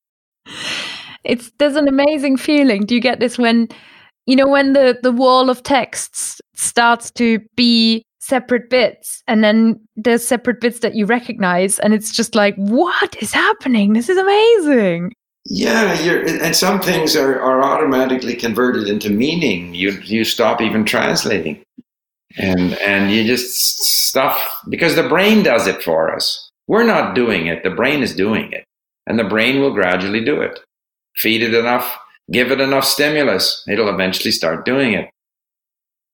It's there's an amazing feeling. Do you get this when, you know, when the the wall of texts starts to be separate bits and then there's separate bits that you recognize and it's just like what is happening this is amazing yeah, and some things are, are automatically converted into meaning. You you stop even translating, and and you just stuff because the brain does it for us. We're not doing it; the brain is doing it, and the brain will gradually do it. Feed it enough, give it enough stimulus, it'll eventually start doing it.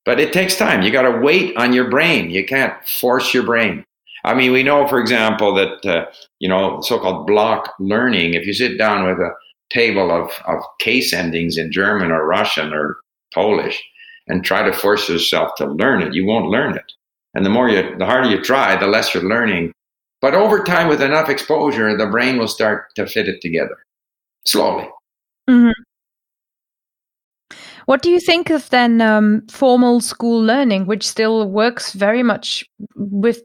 But it takes time. You got to wait on your brain. You can't force your brain. I mean, we know, for example, that uh, you know so-called block learning. If you sit down with a table of, of case endings in German or Russian or Polish and try to force yourself to learn it, you won't learn it. And the more you, the harder you try, the less you're learning. But over time, with enough exposure, the brain will start to fit it together slowly. Mm-hmm. What do you think of then um, formal school learning, which still works very much with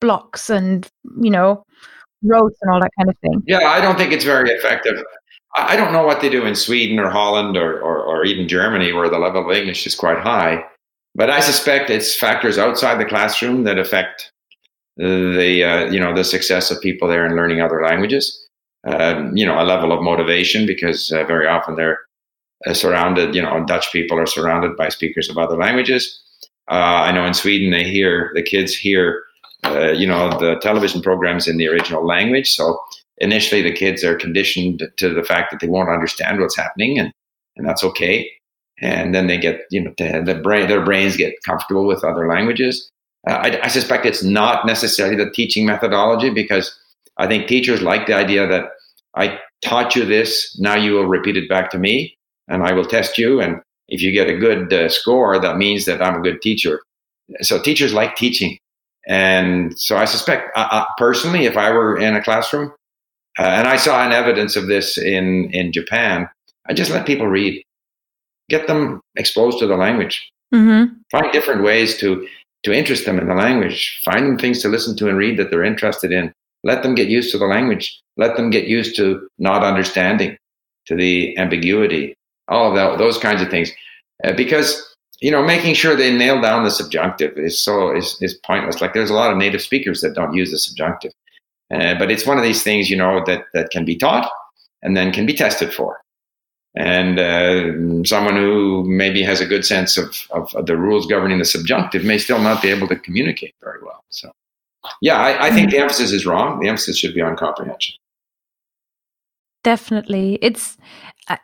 blocks and you know roads and all that kind of thing. Yeah, I don't think it's very effective. I don't know what they do in Sweden or Holland or, or, or even Germany, where the level of English is quite high. But I suspect it's factors outside the classroom that affect the uh, you know the success of people there in learning other languages. Um, you know, a level of motivation because uh, very often they're uh, surrounded. You know, Dutch people are surrounded by speakers of other languages. Uh, I know in Sweden they hear the kids hear uh, you know, the television programs in the original language. So initially, the kids are conditioned to the fact that they won't understand what's happening, and and that's okay. And then they get, you know, the brain, their brains get comfortable with other languages. Uh, I, I suspect it's not necessarily the teaching methodology because I think teachers like the idea that I taught you this, now you will repeat it back to me, and I will test you. And if you get a good uh, score, that means that I'm a good teacher. So teachers like teaching. And so I suspect, uh, uh, personally, if I were in a classroom, uh, and I saw an evidence of this in, in Japan, I just let people read, get them exposed to the language, mm-hmm. find different ways to, to interest them in the language, find them things to listen to and read that they're interested in, let them get used to the language, let them get used to not understanding, to the ambiguity, all of that, those kinds of things. Uh, because you know, making sure they nail down the subjunctive is so is, is pointless. Like there's a lot of native speakers that don't use the subjunctive. Uh, but it's one of these things, you know, that, that can be taught and then can be tested for. And uh, someone who maybe has a good sense of, of, the rules governing the subjunctive may still not be able to communicate very well. So, yeah, I, I think the emphasis is wrong. The emphasis should be on comprehension. Definitely. It's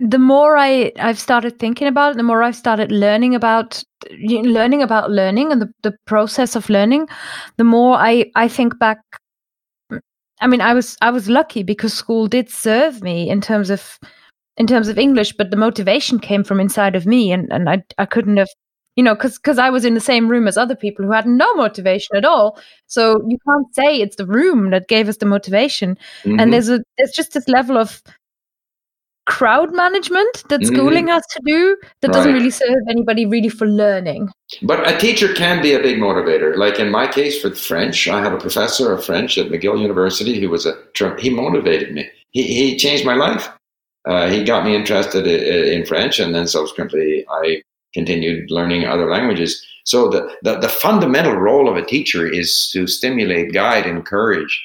the more I I've started thinking about it, the more I've started learning about learning about learning and the, the process of learning, the more I I think back I mean, I was I was lucky because school did serve me in terms of in terms of English, but the motivation came from inside of me, and and I I couldn't have you know because because I was in the same room as other people who had no motivation at all. So you can't say it's the room that gave us the motivation. Mm-hmm. And there's a there's just this level of crowd management that mm-hmm. schooling has to do that doesn't really serve anybody really for learning. But a teacher can be a big motivator. Like in my case for French, I have a professor of French at McGill University who was a he motivated me. He he changed my life. Uh, he got me interested in French, and then subsequently I continued learning other languages. So the, the, the fundamental role of a teacher is to stimulate, guide, encourage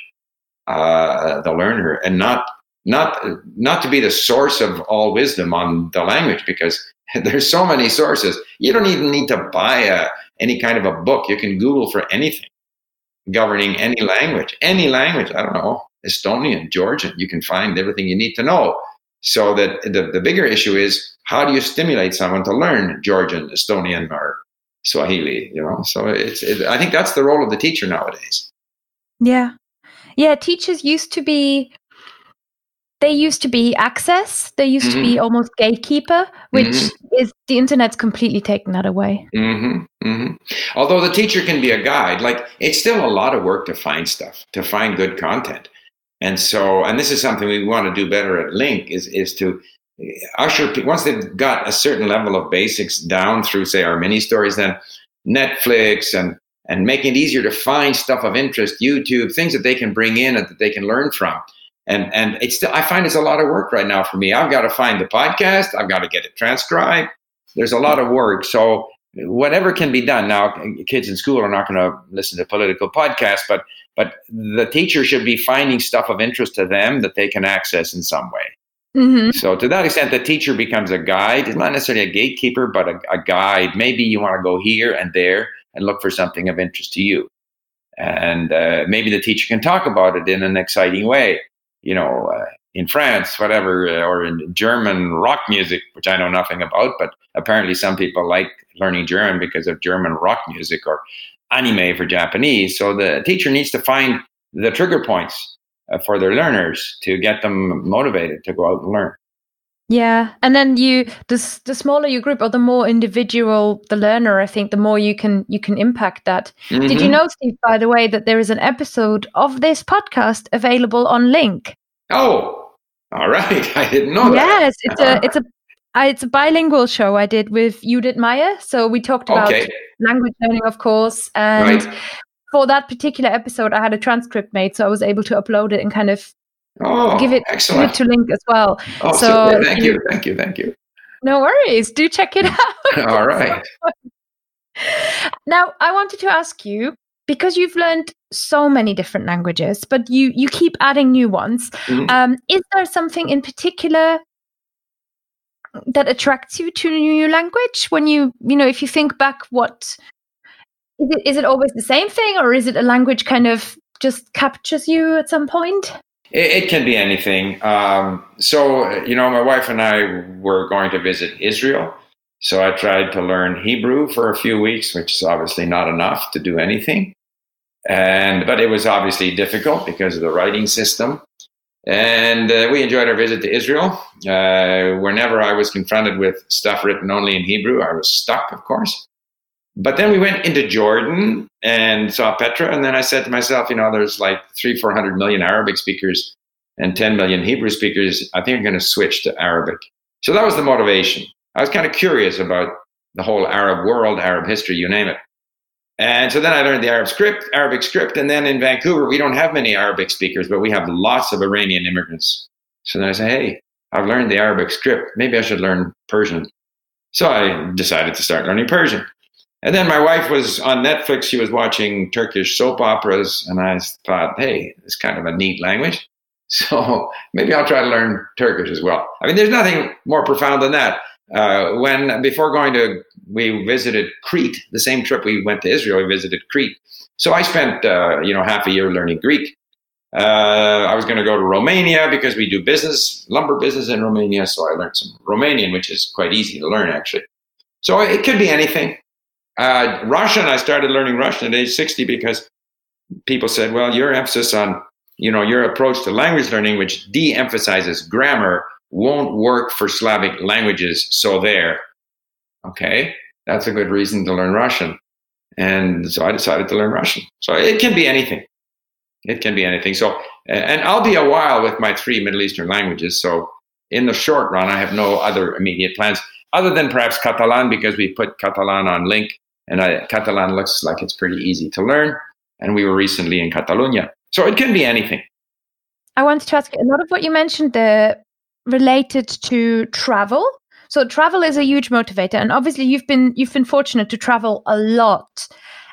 uh, the learner, and not not not to be the source of all wisdom on the language because there's so many sources. You don't even need to buy a, any kind of a book. You can Google for anything governing any language, any language. I don't know, Estonian, Georgian. You can find everything you need to know. So that the, the bigger issue is how do you stimulate someone to learn Georgian, Estonian, or Swahili? You know, so it's. It, I think that's the role of the teacher nowadays. Yeah, yeah. Teachers used to be they used to be access they used mm-hmm. to be mm-hmm. almost gatekeeper which mm-hmm. is the internet's completely taken that away mm-hmm. mm-hmm. although the teacher can be a guide like it's still a lot of work to find stuff to find good content and so and this is something we want to do better at LingQ is is to usher once they've got a certain level of basics down through say our mini stories then netflix and and making it easier to find stuff of interest youtube things that they can bring in and that they can learn from and and it's still, I find it's a lot of work right now for me. I've got to find the podcast. I've got to get it transcribed. There's a lot of work. So whatever can be done now, kids in school are not going to listen to political podcasts, but but the teacher should be finding stuff of interest to them that they can access in some way. Mm-hmm. So to that extent, the teacher becomes a guide. It's not necessarily a gatekeeper, but a, a guide. Maybe you want to go here and there and look for something of interest to you. And uh, maybe the teacher can talk about it in an exciting way you know, uh, in France, whatever, uh, or in German rock music, which I know nothing about, but apparently some people like learning German because of German rock music or anime for Japanese. So the teacher needs to find the trigger points uh, for their learners to get them motivated to go out and learn. Yeah, and then you the the smaller your group or the more individual the learner, I think the more you can you can impact that. Mm-hmm. Did you mm-hmm. know, Steve, by the way, that there is an episode of this podcast available on LingQ? Oh, all right, I didn't know yes, that. Yes, it's a it's a it's a bilingual show I did with Judith Meyer. So we talked about okay. language learning, of course, and right. for that particular episode, I had a transcript made, so I was able to upload it and kind of Oh, give it, excellent. give it to LingQ as well. Oh, so, so thank you, thank you, thank you. No worries. Do check it out. All right. now, I wanted to ask you because you've learned so many different languages, but you you keep adding new ones. Mm-hmm. Um, is there something in particular that attracts you to a new language? When you you know, if you think back, what is it? Is it always the same thing, or is it a language kind of just captures you at some point? It, it can be anything. Um, so, you know, my wife and I were going to visit Israel. So I tried to learn Hebrew for a few weeks, which is obviously not enough to do anything. And but it was obviously difficult because of the writing system. And uh, we enjoyed our visit to Israel. Uh, whenever I was confronted with stuff written only in Hebrew, I was stuck, of course. But then we went into Jordan and saw Petra, and then I said to myself, you know, there's like three, four hundred million Arabic speakers and 10 million Hebrew speakers. I think I'm going to switch to Arabic. So that was the motivation. I was kind of curious about the whole Arab world, Arab history, you name it. And so then I learned the Arab script, Arabic script, and then in Vancouver we don't have many Arabic speakers, but we have lots of Iranian immigrants. So then I said, hey, I've learned the Arabic script. Maybe I should learn Persian. So I decided to start learning Persian. And then my wife was on Netflix. She was watching Turkish soap operas, and I thought, hey, it's kind of a neat language. So maybe I'll try to learn Turkish as well. I mean, there's nothing more profound than that. Uh, when before going to, we visited Crete. The same trip we went to Israel, we visited Crete. So I spent, uh, you know, half a year learning Greek. Uh, I was going to go to Romania because we do business, lumber business in Romania. So I learned some Romanian, which is quite easy to learn actually. So it could be anything. Uh, Russian, I started learning Russian at age 60 because people said, well, your emphasis on, you know, your approach to language learning, which de emphasizes grammar, won't work for Slavic languages. So there. Okay, that's a good reason to learn Russian. And so I decided to learn Russian. So it can be anything. It can be anything. So, and I'll be a while with my three Middle Eastern languages. So in the short run, I have no other immediate plans other than perhaps Catalan because we put Catalan on LingQ and I, Catalan looks like it's pretty easy to learn. And we were recently in Catalonia. So it can be anything. I wanted to ask a lot of what you mentioned there related to travel. So travel is a huge motivator, and obviously you've been you've been fortunate to travel a lot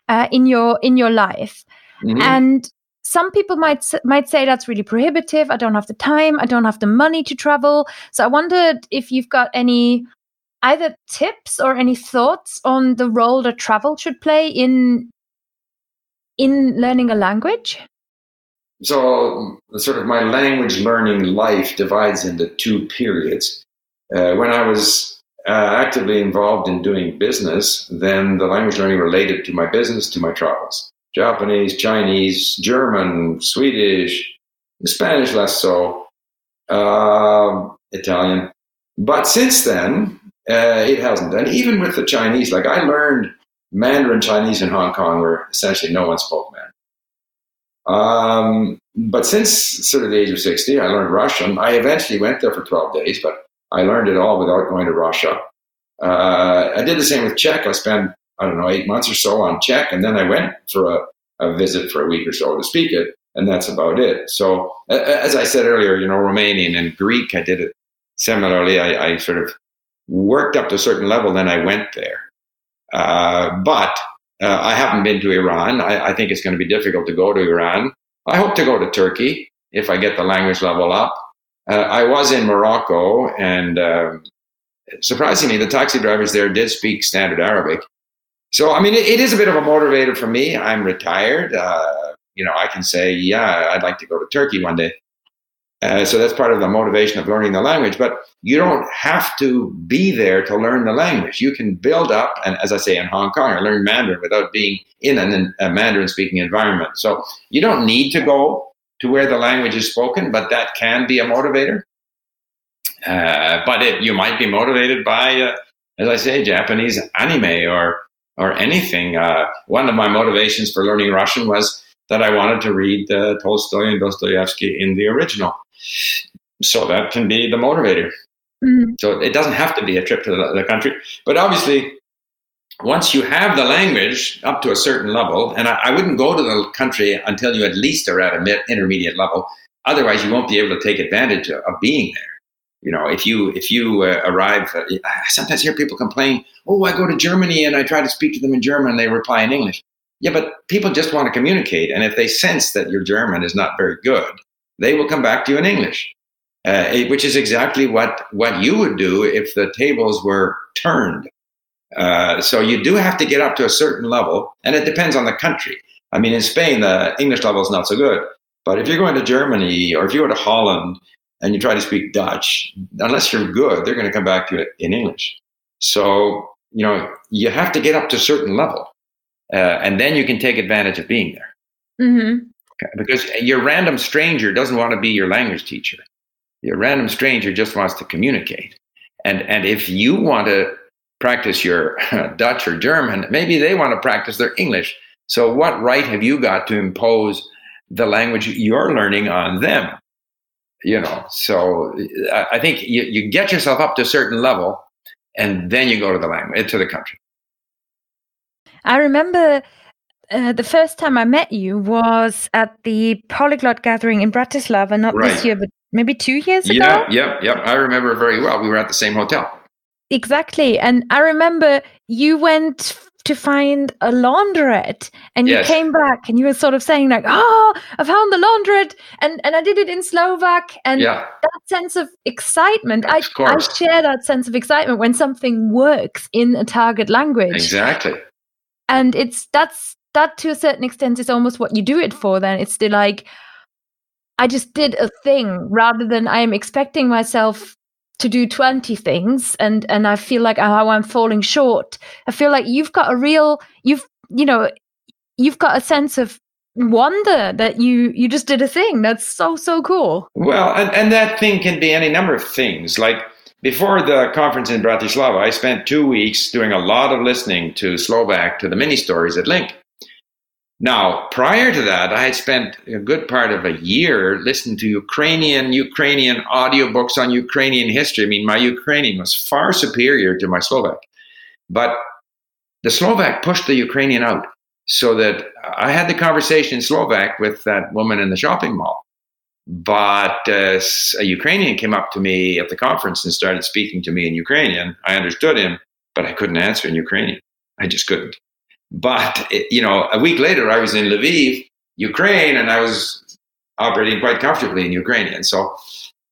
uh, in your in your life. Mm-hmm. And some people might might say that's really prohibitive. I don't have the time. I don't have the money to travel. So I wondered if you've got any either tips or any thoughts on the role that travel should play in in learning a language? So, sort of my language learning life divides into two periods. Uh, when I was uh, actively involved in doing business, then the language learning related to my business, to my travels. Japanese, Chinese, German, Swedish, Spanish less so, uh, Italian. But since then, uh, it hasn't. And even with the Chinese, like I learned Mandarin Chinese in Hong Kong, where essentially no one spoke Mandarin. Um, but since sort of the age of 60, I learned Russian. I eventually went there for 12 days, but I learned it all without going to Russia. Uh, I did the same with Czech. I spent, I don't know, eight months or so on Czech, and then I went for a, a visit for a week or so to speak it, and that's about it. So, as I said earlier, you know, Romanian and Greek, I did it similarly. I, I sort of worked up to a certain level, then I went there. Uh, but uh, I haven't been to Iran. I, I, think it's going to be difficult to go to Iran. I hope to go to Turkey if I get the language level up. Uh, I was in Morocco, and um, surprisingly, the taxi drivers there did speak standard Arabic. So, I mean, it, it is a bit of a motivator for me. I'm retired. Uh, you know, I can say, yeah, I'd like to go to Turkey one day. Uh, so that's part of the motivation of learning the language. But you don't have to be there to learn the language. You can build up, and as I say in Hong Kong, I learned Mandarin without being in an, a Mandarin speaking environment. So you don't need to go to where the language is spoken, but that can be a motivator. Uh, but it, you might be motivated by, uh, as I say, Japanese anime or or anything. Uh, one of my motivations for learning Russian was that I wanted to read uh, Tolstoy and Dostoevsky in the original. So that can be the motivator. Mm-hmm. So it doesn't have to be a trip to the, the country, but obviously, once you have the language up to a certain level, and I, I, wouldn't go to the country until you at least are at a mid, intermediate level. Otherwise, you won't be able to take advantage of, of being there. You know, if you if you uh, arrive, uh, I sometimes hear people complain, "Oh, I go to Germany and I try to speak to them in German, and they reply in English." Yeah, but people just want to communicate, and if they sense that your German is not very good, they will come back to you in English, uh, which is exactly what, what you would do if the tables were turned. Uh, so you do have to get up to a certain level, and it depends on the country. I mean, in Spain, the English level is not so good. But if you're going to Germany or if you go to Holland and you try to speak Dutch, unless you're good, they're going to come back to you in English. So, you know, you have to get up to a certain level, uh, and then you can take advantage of being there. Mm-hmm. Because your random stranger doesn't want to be your language teacher. Your random stranger just wants to communicate. And, and if you want to practice your Dutch or German, maybe they want to practice their English. So, what right have you got to impose the language you're learning on them? You know, so I think you, you get yourself up to a certain level and then you go to the language, to the country. I remember uh, the first time I met you was at the Polyglot Gathering in Bratislava, not right. this year, but maybe two years ago. Yeah, yeah, yeah. I remember very well. We were at the same hotel. Exactly. And I remember you went to find a laundrette and Yes. you came back and you were sort of saying like oh i found the laundrette and and i did it in slovak and yeah, that sense of excitement I, Of I course. share that sense of excitement when something works in a target language exactly. and it's that's that to a certain extent is almost what you do it for then it's the like i just did a thing rather than i am expecting myself to do 20 things and and i feel like oh i'm falling short i feel like you've got a real you've you know you've got a sense of wonder that you you just did a thing that's so so cool Well, and, and that thing can be any number of things. Like before the conference in Bratislava, I spent two weeks doing a lot of listening to Slovak to the mini stories at LingQ. Now, prior to that, I had spent a good part of a year listening to Ukrainian Ukrainian audiobooks on Ukrainian history. I mean, my Ukrainian was far superior to my Slovak. But the Slovak pushed the Ukrainian out so that I had the conversation in Slovak with that woman in the shopping mall. But uh, a Ukrainian came up to me at the conference and started speaking to me in Ukrainian. I understood him, but I couldn't answer in Ukrainian. I just couldn't. But it, you know, a week later, I was in Lviv, Ukraine, and I was operating quite comfortably in Ukrainian. So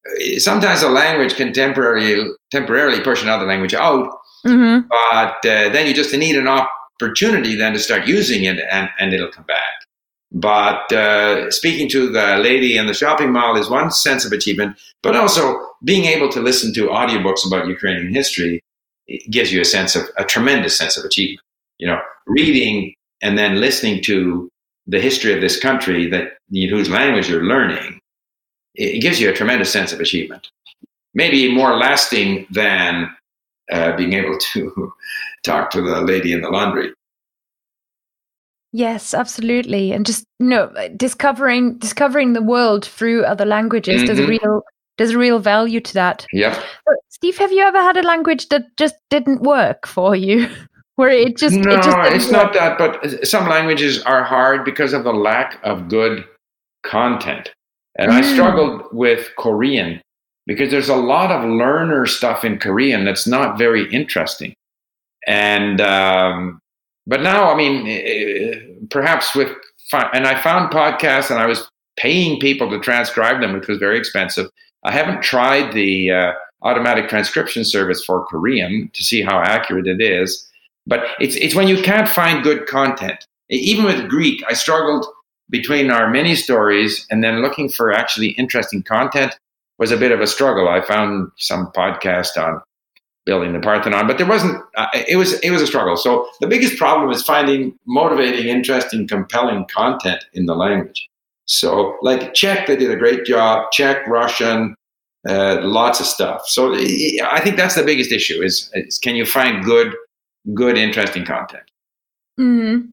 uh, sometimes a language can temporarily temporarily push another language out, mm-hmm. but uh, then you just need an opportunity then to start using it, and, and it'll come back. But uh, speaking to the lady in the shopping mall is one sense of achievement, but also being able to listen to audiobooks about Ukrainian history gives you a sense of a tremendous sense of achievement. You know, reading and then listening to the history of this country that whose language you're learning, it gives you a tremendous sense of achievement. Maybe more lasting than uh, being able to talk to the lady in the laundry. Yes, absolutely. And just you know, discovering discovering the world through other languages. There's a real there's a real value to that. So, Steve, have you ever had a language that just didn't work for you? Where it just no, it just it's work? not that. But some languages are hard because of the lack of good content. And I Mm. struggled with Korean because there's a lot of learner stuff in Korean that's not very interesting. And um, but now, I mean, eh, perhaps with and I found podcasts and I was paying people to transcribe them, which was very expensive. I haven't tried the uh, automatic transcription service for Korean to see how accurate it is. But it's it's when you can't find good content. Even with Greek, I struggled between our mini stories and then looking for actually interesting content was a bit of a struggle. I found some podcast on building the Parthenon, but there wasn't. Uh, it was it was a struggle. So the biggest problem is finding motivating, interesting, compelling content in the language. So like Czech, they did a great job. Czech, Russian, uh, lots of stuff. So I think that's the biggest issue: is, is can you find good, good, interesting content? Mm.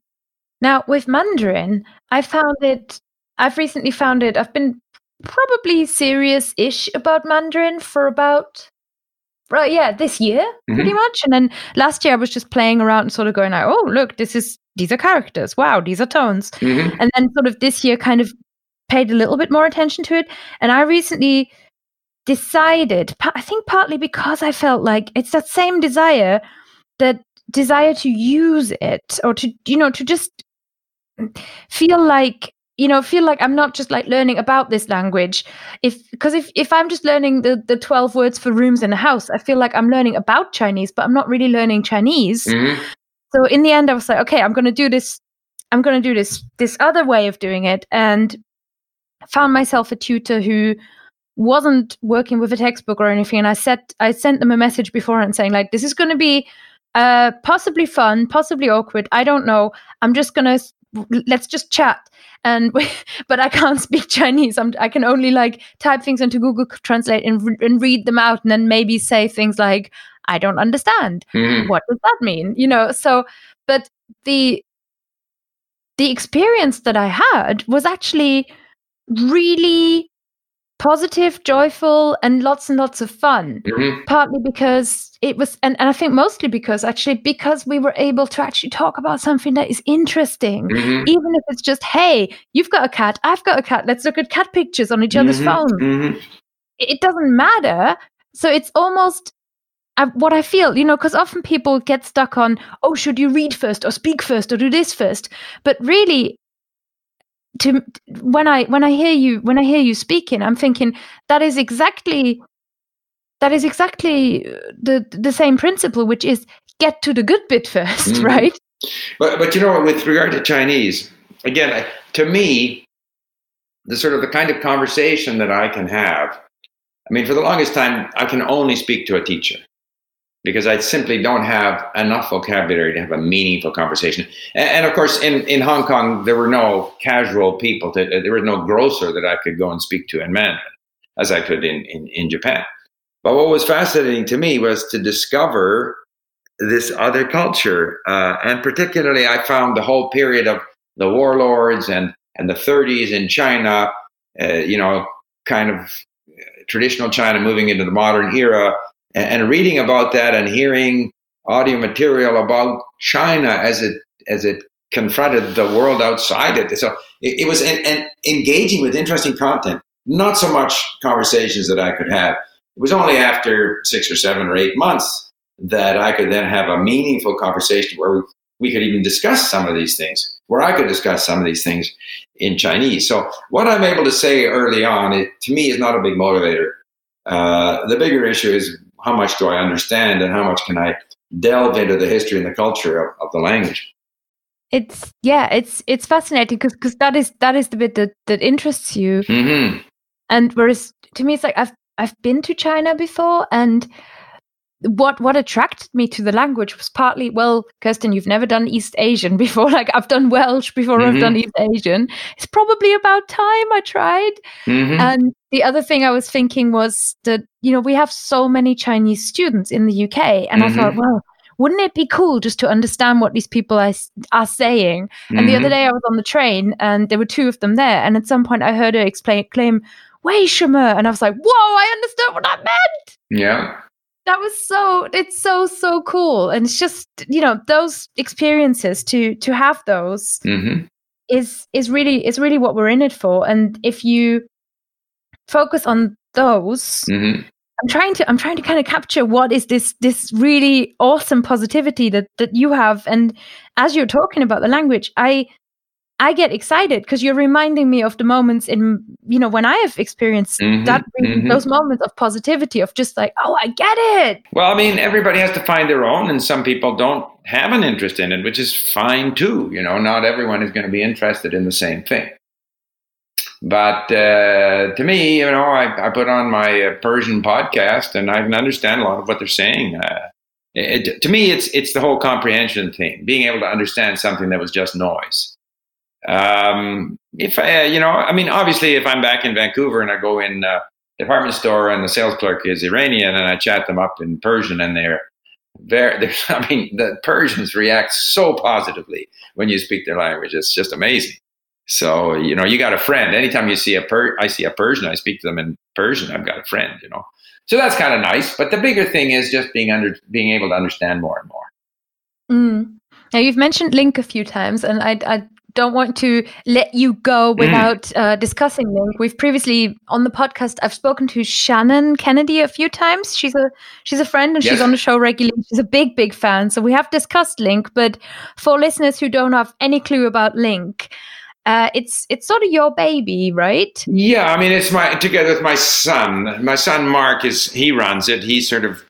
Now with Mandarin, I found it. I've recently found it. I've been probably serious-ish about Mandarin for about, right? Yeah, this year pretty much. And then last year I was just playing around and sort of going like, oh look, this is these are characters. Wow, these are tones. Mhm. and then sort of this year kind of paid a little bit more attention to it and i recently decided i think partly because i felt like it's that same desire that desire to use it or to you know to just feel like you know feel like i'm not just like learning about this language if because if if i'm just learning the the 12 words for rooms in a house i feel like i'm learning about chinese but i'm not really learning chinese Mhm. so in the end i was like okay i'm going to do this i'm going to do this this other way of doing it and found myself a tutor who wasn't working with a textbook or anything and i said i sent them a message beforehand saying like this is going to be uh possibly fun possibly awkward i don't know. I'm just going to let's just chat. And but i can't speak chinese. I'm, i can only like type things into google translate and, and read them out and then maybe say things like i don't understand. Mhm. what does that mean? You know so but the the experience that i had was actually really positive joyful and lots and lots of fun Mhm. partly because it was and, and i think mostly because actually because we were able to actually talk about something that is interesting Mhm. even if it's just hey you've got a cat i've got a cat let's look at cat pictures on each other's Mhm. phones Mhm. it doesn't matter. So it's almost I, what I feel, you know, because often people get stuck on, oh, should you read first or speak first or do this first? But really, to when I when I hear you when I hear you speaking, I'm thinking that is exactly that is exactly the the same principle, which is get to the good bit 1st mm-hmm. right? But but you know, with regard to Chinese, again, to me, the sort of the kind of conversation that I can have. I mean, for the longest time, I can only speak to a teacher because I simply don't have enough vocabulary to have a meaningful conversation. And, and, of course, in, in Hong Kong, there were no casual people. To, there was no grocer that I could go and speak to in Mandarin as I could in, in, in Japan. But what was fascinating to me was to discover this other culture. Uh, and particularly, I found the whole period of the warlords and, and the 30s in China, uh, you know, kind of traditional China moving into the modern era and, and reading about that and hearing audio material about China as it as it confronted the world outside it. So it, it was and, and engaging with interesting content, not so much conversations that I could have. It was only after six or seven or eight months that I could then have a meaningful conversation where we could even discuss some of these things, where I could discuss some of these things in Chinese. So what I'm able to say early on, it, to me, is not a big motivator. Uh, the bigger issue is how much do I understand and how much can I delve into the history and the culture of, of the language. It's yeah, it's it's fascinating because because that is that is the bit that that interests you. Mm-hmm. And whereas to me, it's like I've I've been to China before and what what attracted me to the language was partly well kirsten you've never done east asian before like i've done welsh before mm-hmm. i've done east asian it's probably about time i tried mm-hmm. and the other thing i was thinking was that you know we have so many chinese students in the uk and mm-hmm. i thought well wouldn't it be cool just to understand what these people are, are saying and the other mm-hmm. day i was on the train and there were two of them there and at some point i heard her explain claim Wei and I was like, whoa, I understood what that meant. Yeah that was so it's so so cool and it's just you know those experiences to to have those mm-hmm. is is really is really what we're in it for and if you focus on those mm-hmm. i'm trying to i'm trying to kind of capture what is this this really awesome positivity that that you have and as you're talking about the language i I get excited because you're reminding me of the moments in you know when I have experienced mm-hmm, that mm-hmm. those moments of positivity of just like oh I get it. Well, I mean everybody has to find their own, and some people don't have an interest in it, which is fine too. You know, not everyone is going to be interested in the same thing. But uh, to me, you know, I, I put on my uh, Persian podcast, and I can understand a lot of what they're saying. Uh, it, to me, it's it's the whole comprehension thing, being able to understand something that was just noise um, if I, you know, I mean, obviously, if I'm back in Vancouver and I go in a department store and the sales clerk is Iranian and I chat them up in Persian and they're very, I mean, the Persians react so positively when you speak their language. It's just amazing. So, you know, you got a friend. Anytime you see a per, I see a Persian, I speak to them in Persian. I've got a friend, you know. So that's kind of nice. But the bigger thing is just being under, being able to understand more and more. Mm. Now you've mentioned LingQ a few times, and I, I don't want to let you go mm. without uh, discussing LingQ. We've previously on the podcast. I've spoken to Shannon Kennedy a few times. She's a she's a friend and yes. she's on the show regularly. She's a big big fan. So we have discussed LingQ. But for listeners who don't have any clue about LingQ, uh, it's it's sort of your baby, right? Yeah, I mean it's my together with my son. My son Mark is he runs it. He sort of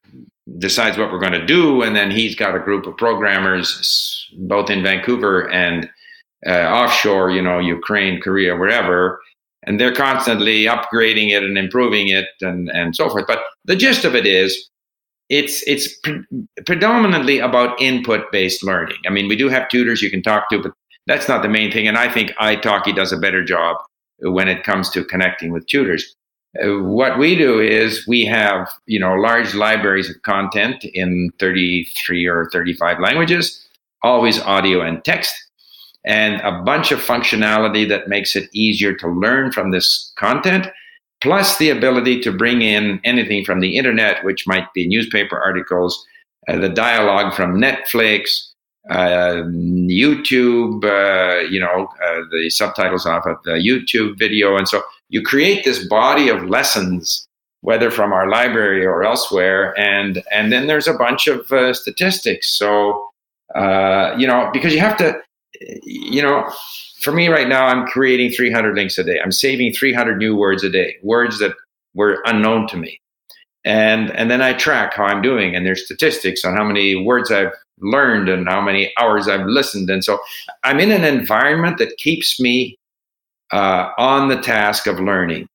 decides what we're going to do, and then he's got a group of programmers both in Vancouver and uh, offshore, you know, Ukraine, Korea, wherever, and they're constantly upgrading it and improving it and, and so forth. But the gist of it is, it's it's pre- predominantly about input based learning. I mean, we do have tutors you can talk to, but that's not the main thing. And I think italki does a better job when it comes to connecting with tutors. Uh, what we do is we have you know large libraries of content in 33 or 35 languages, always audio and text and a bunch of functionality that makes it easier to learn from this content, plus the ability to bring in anything from the internet, which might be newspaper articles, uh, the dialogue from Netflix, uh, YouTube, uh, you know, uh, the subtitles off of the YouTube video. And so you create this body of lessons whether from our library or elsewhere. And and then there's a bunch of uh, statistics. So uh, you know, because you have to, you know, for me right now, I'm creating 300 LingQs a day. I'm saving 300 new words a day, words that were unknown to me. And and then I track how I'm doing, and there's statistics on how many words I've learned and how many hours I've listened. And so I'm in an environment that keeps me uh, on the task of learning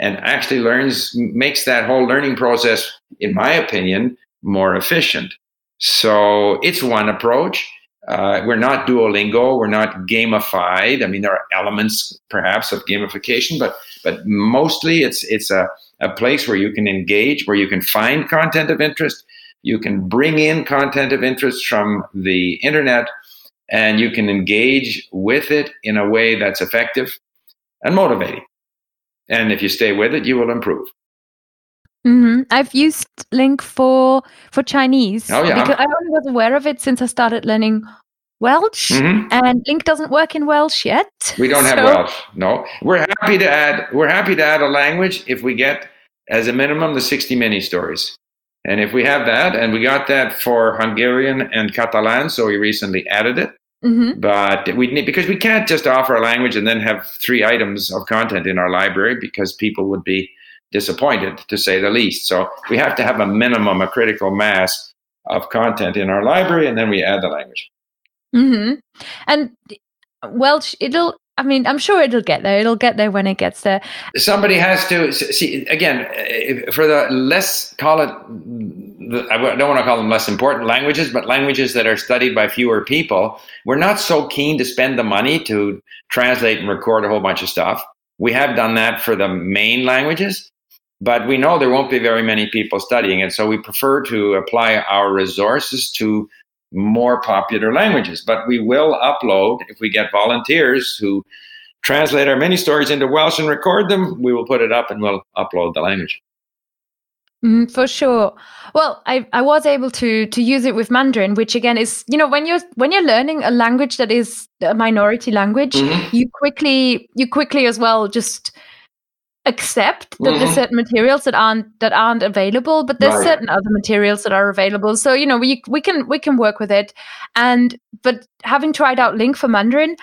and actually learns makes that whole learning process in my opinion more efficient so it's one approach uh, we're not duolingo we're not gamified i mean there are elements perhaps of gamification but but mostly it's it's a, a place where you can engage where you can find content of interest you can bring in content of interest from the internet and you can engage with it in a way that's effective and motivating and if you stay with it, you will improve. Mm-hmm. I've used LingQ for for Chinese. Oh yeah. Because I only was aware of it since I started learning Welsh, mm-hmm. and LingQ doesn't work in Welsh yet. We don't so. have Welsh. No, we're happy to add. We're happy to add a language if we get as a minimum the sixty mini stories. And if we have that, and we got that for Hungarian and Catalan, so we recently added it. Mm-hmm. But we need because we can't just offer a language and then have three items of content in our library because people would be disappointed to say the least. So we have to have a minimum, a critical mass of content in our library, and then we add the language. Mm-hmm. And Welsh, it'll I mean, I'm sure it'll get there. It'll get there when it gets there. Somebody has to see again for the less call it. I don't want to call them less important languages, but languages that are studied by fewer people. We're not so keen to spend the money to translate and record a whole bunch of stuff. We have done that for the main languages, but we know there won't be very many people studying it. So we prefer to apply our resources to more popular languages. But we will upload, if we get volunteers who translate our mini stories into Welsh and record them, we will put it up and we'll upload the language. Mm, for sure. Well, I, I was able to to use it with Mandarin, which again is you know when you're when you're learning a language that is a minority language, mm-hmm. you quickly you quickly as well just accept that mm-hmm. there's certain materials that aren't that aren't available but there's right. certain other materials that are available so you know we we can we can work with it and but having tried out LingQ for mandarin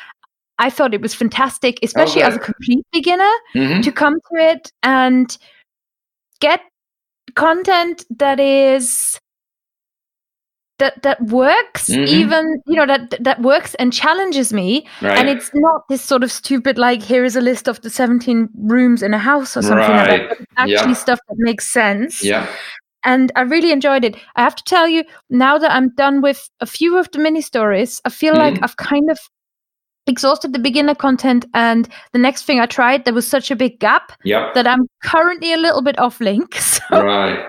i thought it was fantastic especially okay. as a complete beginner mm-hmm. to come to it and get content that is that that works mm-hmm. even you know that that works and challenges me right. and it's not this sort of stupid like here is a list of the 17 rooms in a house or something right. like that but actually yeah. stuff that makes sense yeah and I really enjoyed it. I have to tell you, now that I'm done with a few of the mini stories, I feel mm-hmm. like I've kind of exhausted the beginner content and the next thing I tried there was such a big gap yep. that I'm currently a little bit off LingQ. So. Right.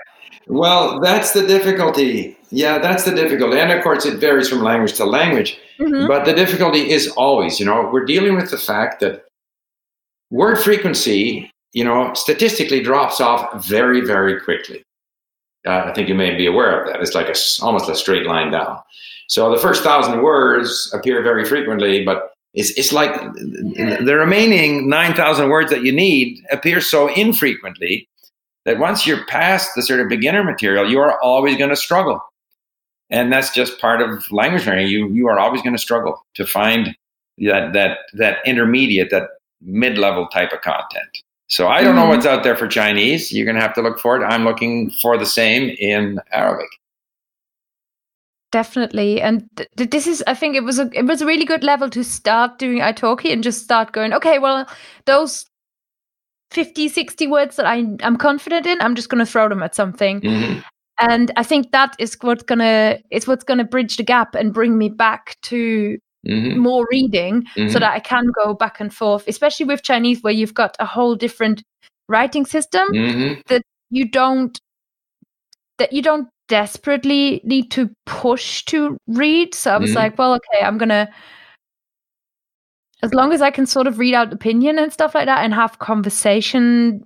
Well, that's the difficulty. Yeah, that's the difficulty. And of course, it varies from language to language. Mm-hmm. But the difficulty is always, you know, we're dealing with the fact that word frequency, you know, statistically drops off very, very quickly. Uh, I think you may be aware of that. It's like a, almost a straight line down. So the first thousand words appear very frequently, but it's, it's like the remaining 9,000 words that you need appear so infrequently that once you're past the sort of beginner material, you are always going to struggle. And that's just part of language learning. You you are always going to struggle to find that that that intermediate, that mid-level type of content. So I don't mm-hmm. know what's out there for Chinese. You're going to have to look for it. I'm looking for the same in Arabic. Definitely, and th- this is. I think it was a it was a really good level to start doing italki and just start going. Okay, well, those 50, 60 words that I, I'm confident in, I'm just going to throw them at something. Mm-hmm. And I think that is what's gonna it's what's gonna bridge the gap and bring me back to mm-hmm. more reading mm-hmm. so that I can go back and forth, especially with Chinese where you've got a whole different writing system mm-hmm. that you don't that you don't desperately need to push to read. So I was mm-hmm. like, well, okay, I'm gonna as long as I can sort of read out opinion and stuff like that and have conversation,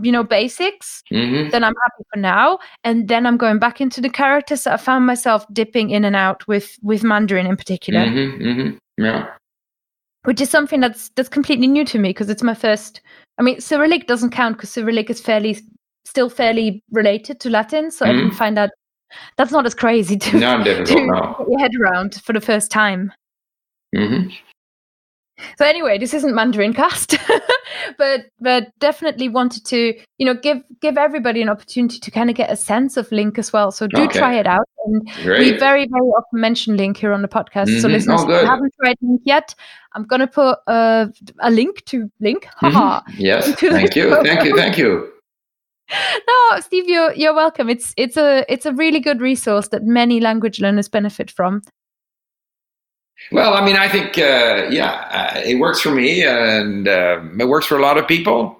you know, basics, mm-hmm. then I'm happy for now. And then I'm going back into the characters. So I found myself dipping in and out with with Mandarin in particular. Mm-hmm, mm-hmm. Yeah. Which is something that's that's completely new to me because it's my first. I mean, Cyrillic doesn't count because Cyrillic is fairly still fairly related to Latin, so. I didn't mm-hmm. find that that's not as crazy to, no, to get your head around for the first time. Mm-hmm. So anyway, this isn't Mandarin cast, but but definitely wanted to you know give give everybody an opportunity to kind of get a sense of LingQ as well. So do okay. try it out, and Great. we very very often mention LingQ here on the podcast. Mm-hmm. So listeners, oh, if you haven't tried LingQ yet, I'm gonna put a, a link to LingQ. Mm-hmm. Yes, thank you, thank you, thank you. No, Steve, you're you're welcome. It's it's a it's a really good resource that many language learners benefit from. Well, I mean, I think, uh, yeah, uh, it works for me, and uh, it works for a lot of people.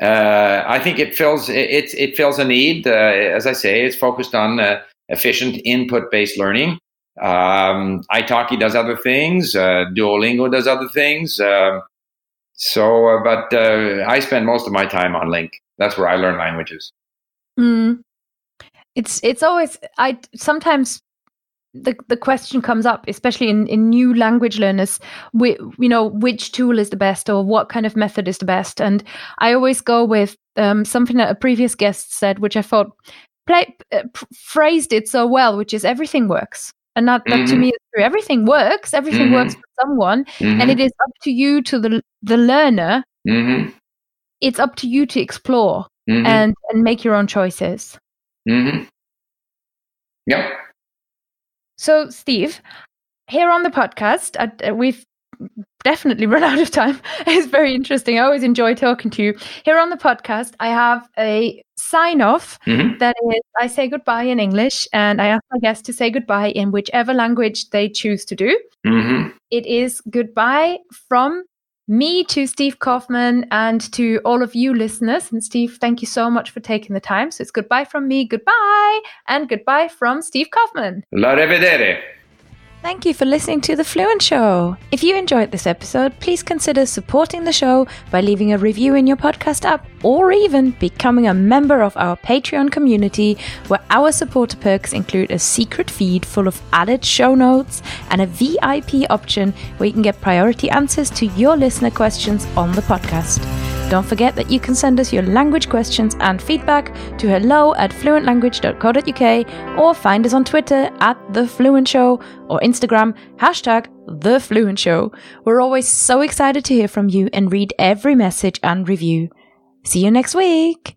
Uh, I think it fills it it fills a need. Uh, as I say, it's focused on uh, efficient input-based learning. Um, Italki does other things. Duolingo does other things. Um, so, but I spend most of my time on LingQ. That's where I learn languages. Mm. It's it's always I sometimes the the question comes up, especially in, in new language learners, we, you know, which tool is the best or what kind of method is the best. And I always go with um, something that a previous guest said, which I thought play, uh, phrased it so well, which is everything works. And that, that mm-hmm. to me is true. Everything works. Everything mm-hmm. works for someone, mm-hmm. and it is up to you, to the the learner. Mm-hmm. It's up to you to explore mm-hmm. and and make your own choices. Mm-hmm. Yep. So, Steve, here on the podcast, uh, we've definitely run out of time. It's very interesting. I always enjoy talking to you. Here on the podcast, I have a sign off mm-hmm. that is I say goodbye in English and I ask my guests to say goodbye in whichever language they choose to do. Mm-hmm. It is goodbye from me to Steve Kaufmann and to all of you listeners. And Steve, thank you so much for taking the time. So it's goodbye from me, goodbye, and goodbye from Steve Kaufmann. La rivedere. Thank you for listening to The Fluent Show. If you enjoyed this episode, please consider supporting the show by leaving a review in your podcast app or even becoming a member of our Patreon community, where our supporter perks include a secret feed full of added show notes and a VIP option where you can get priority answers to your listener questions on the podcast. Don't forget that you can send us your language questions and feedback to hello at fluentlanguage.co.uk or find us on Twitter at The Fluent Show or Instagram hashtag The Fluent Show. We're always so excited to hear from you and read every message and review. See you next week!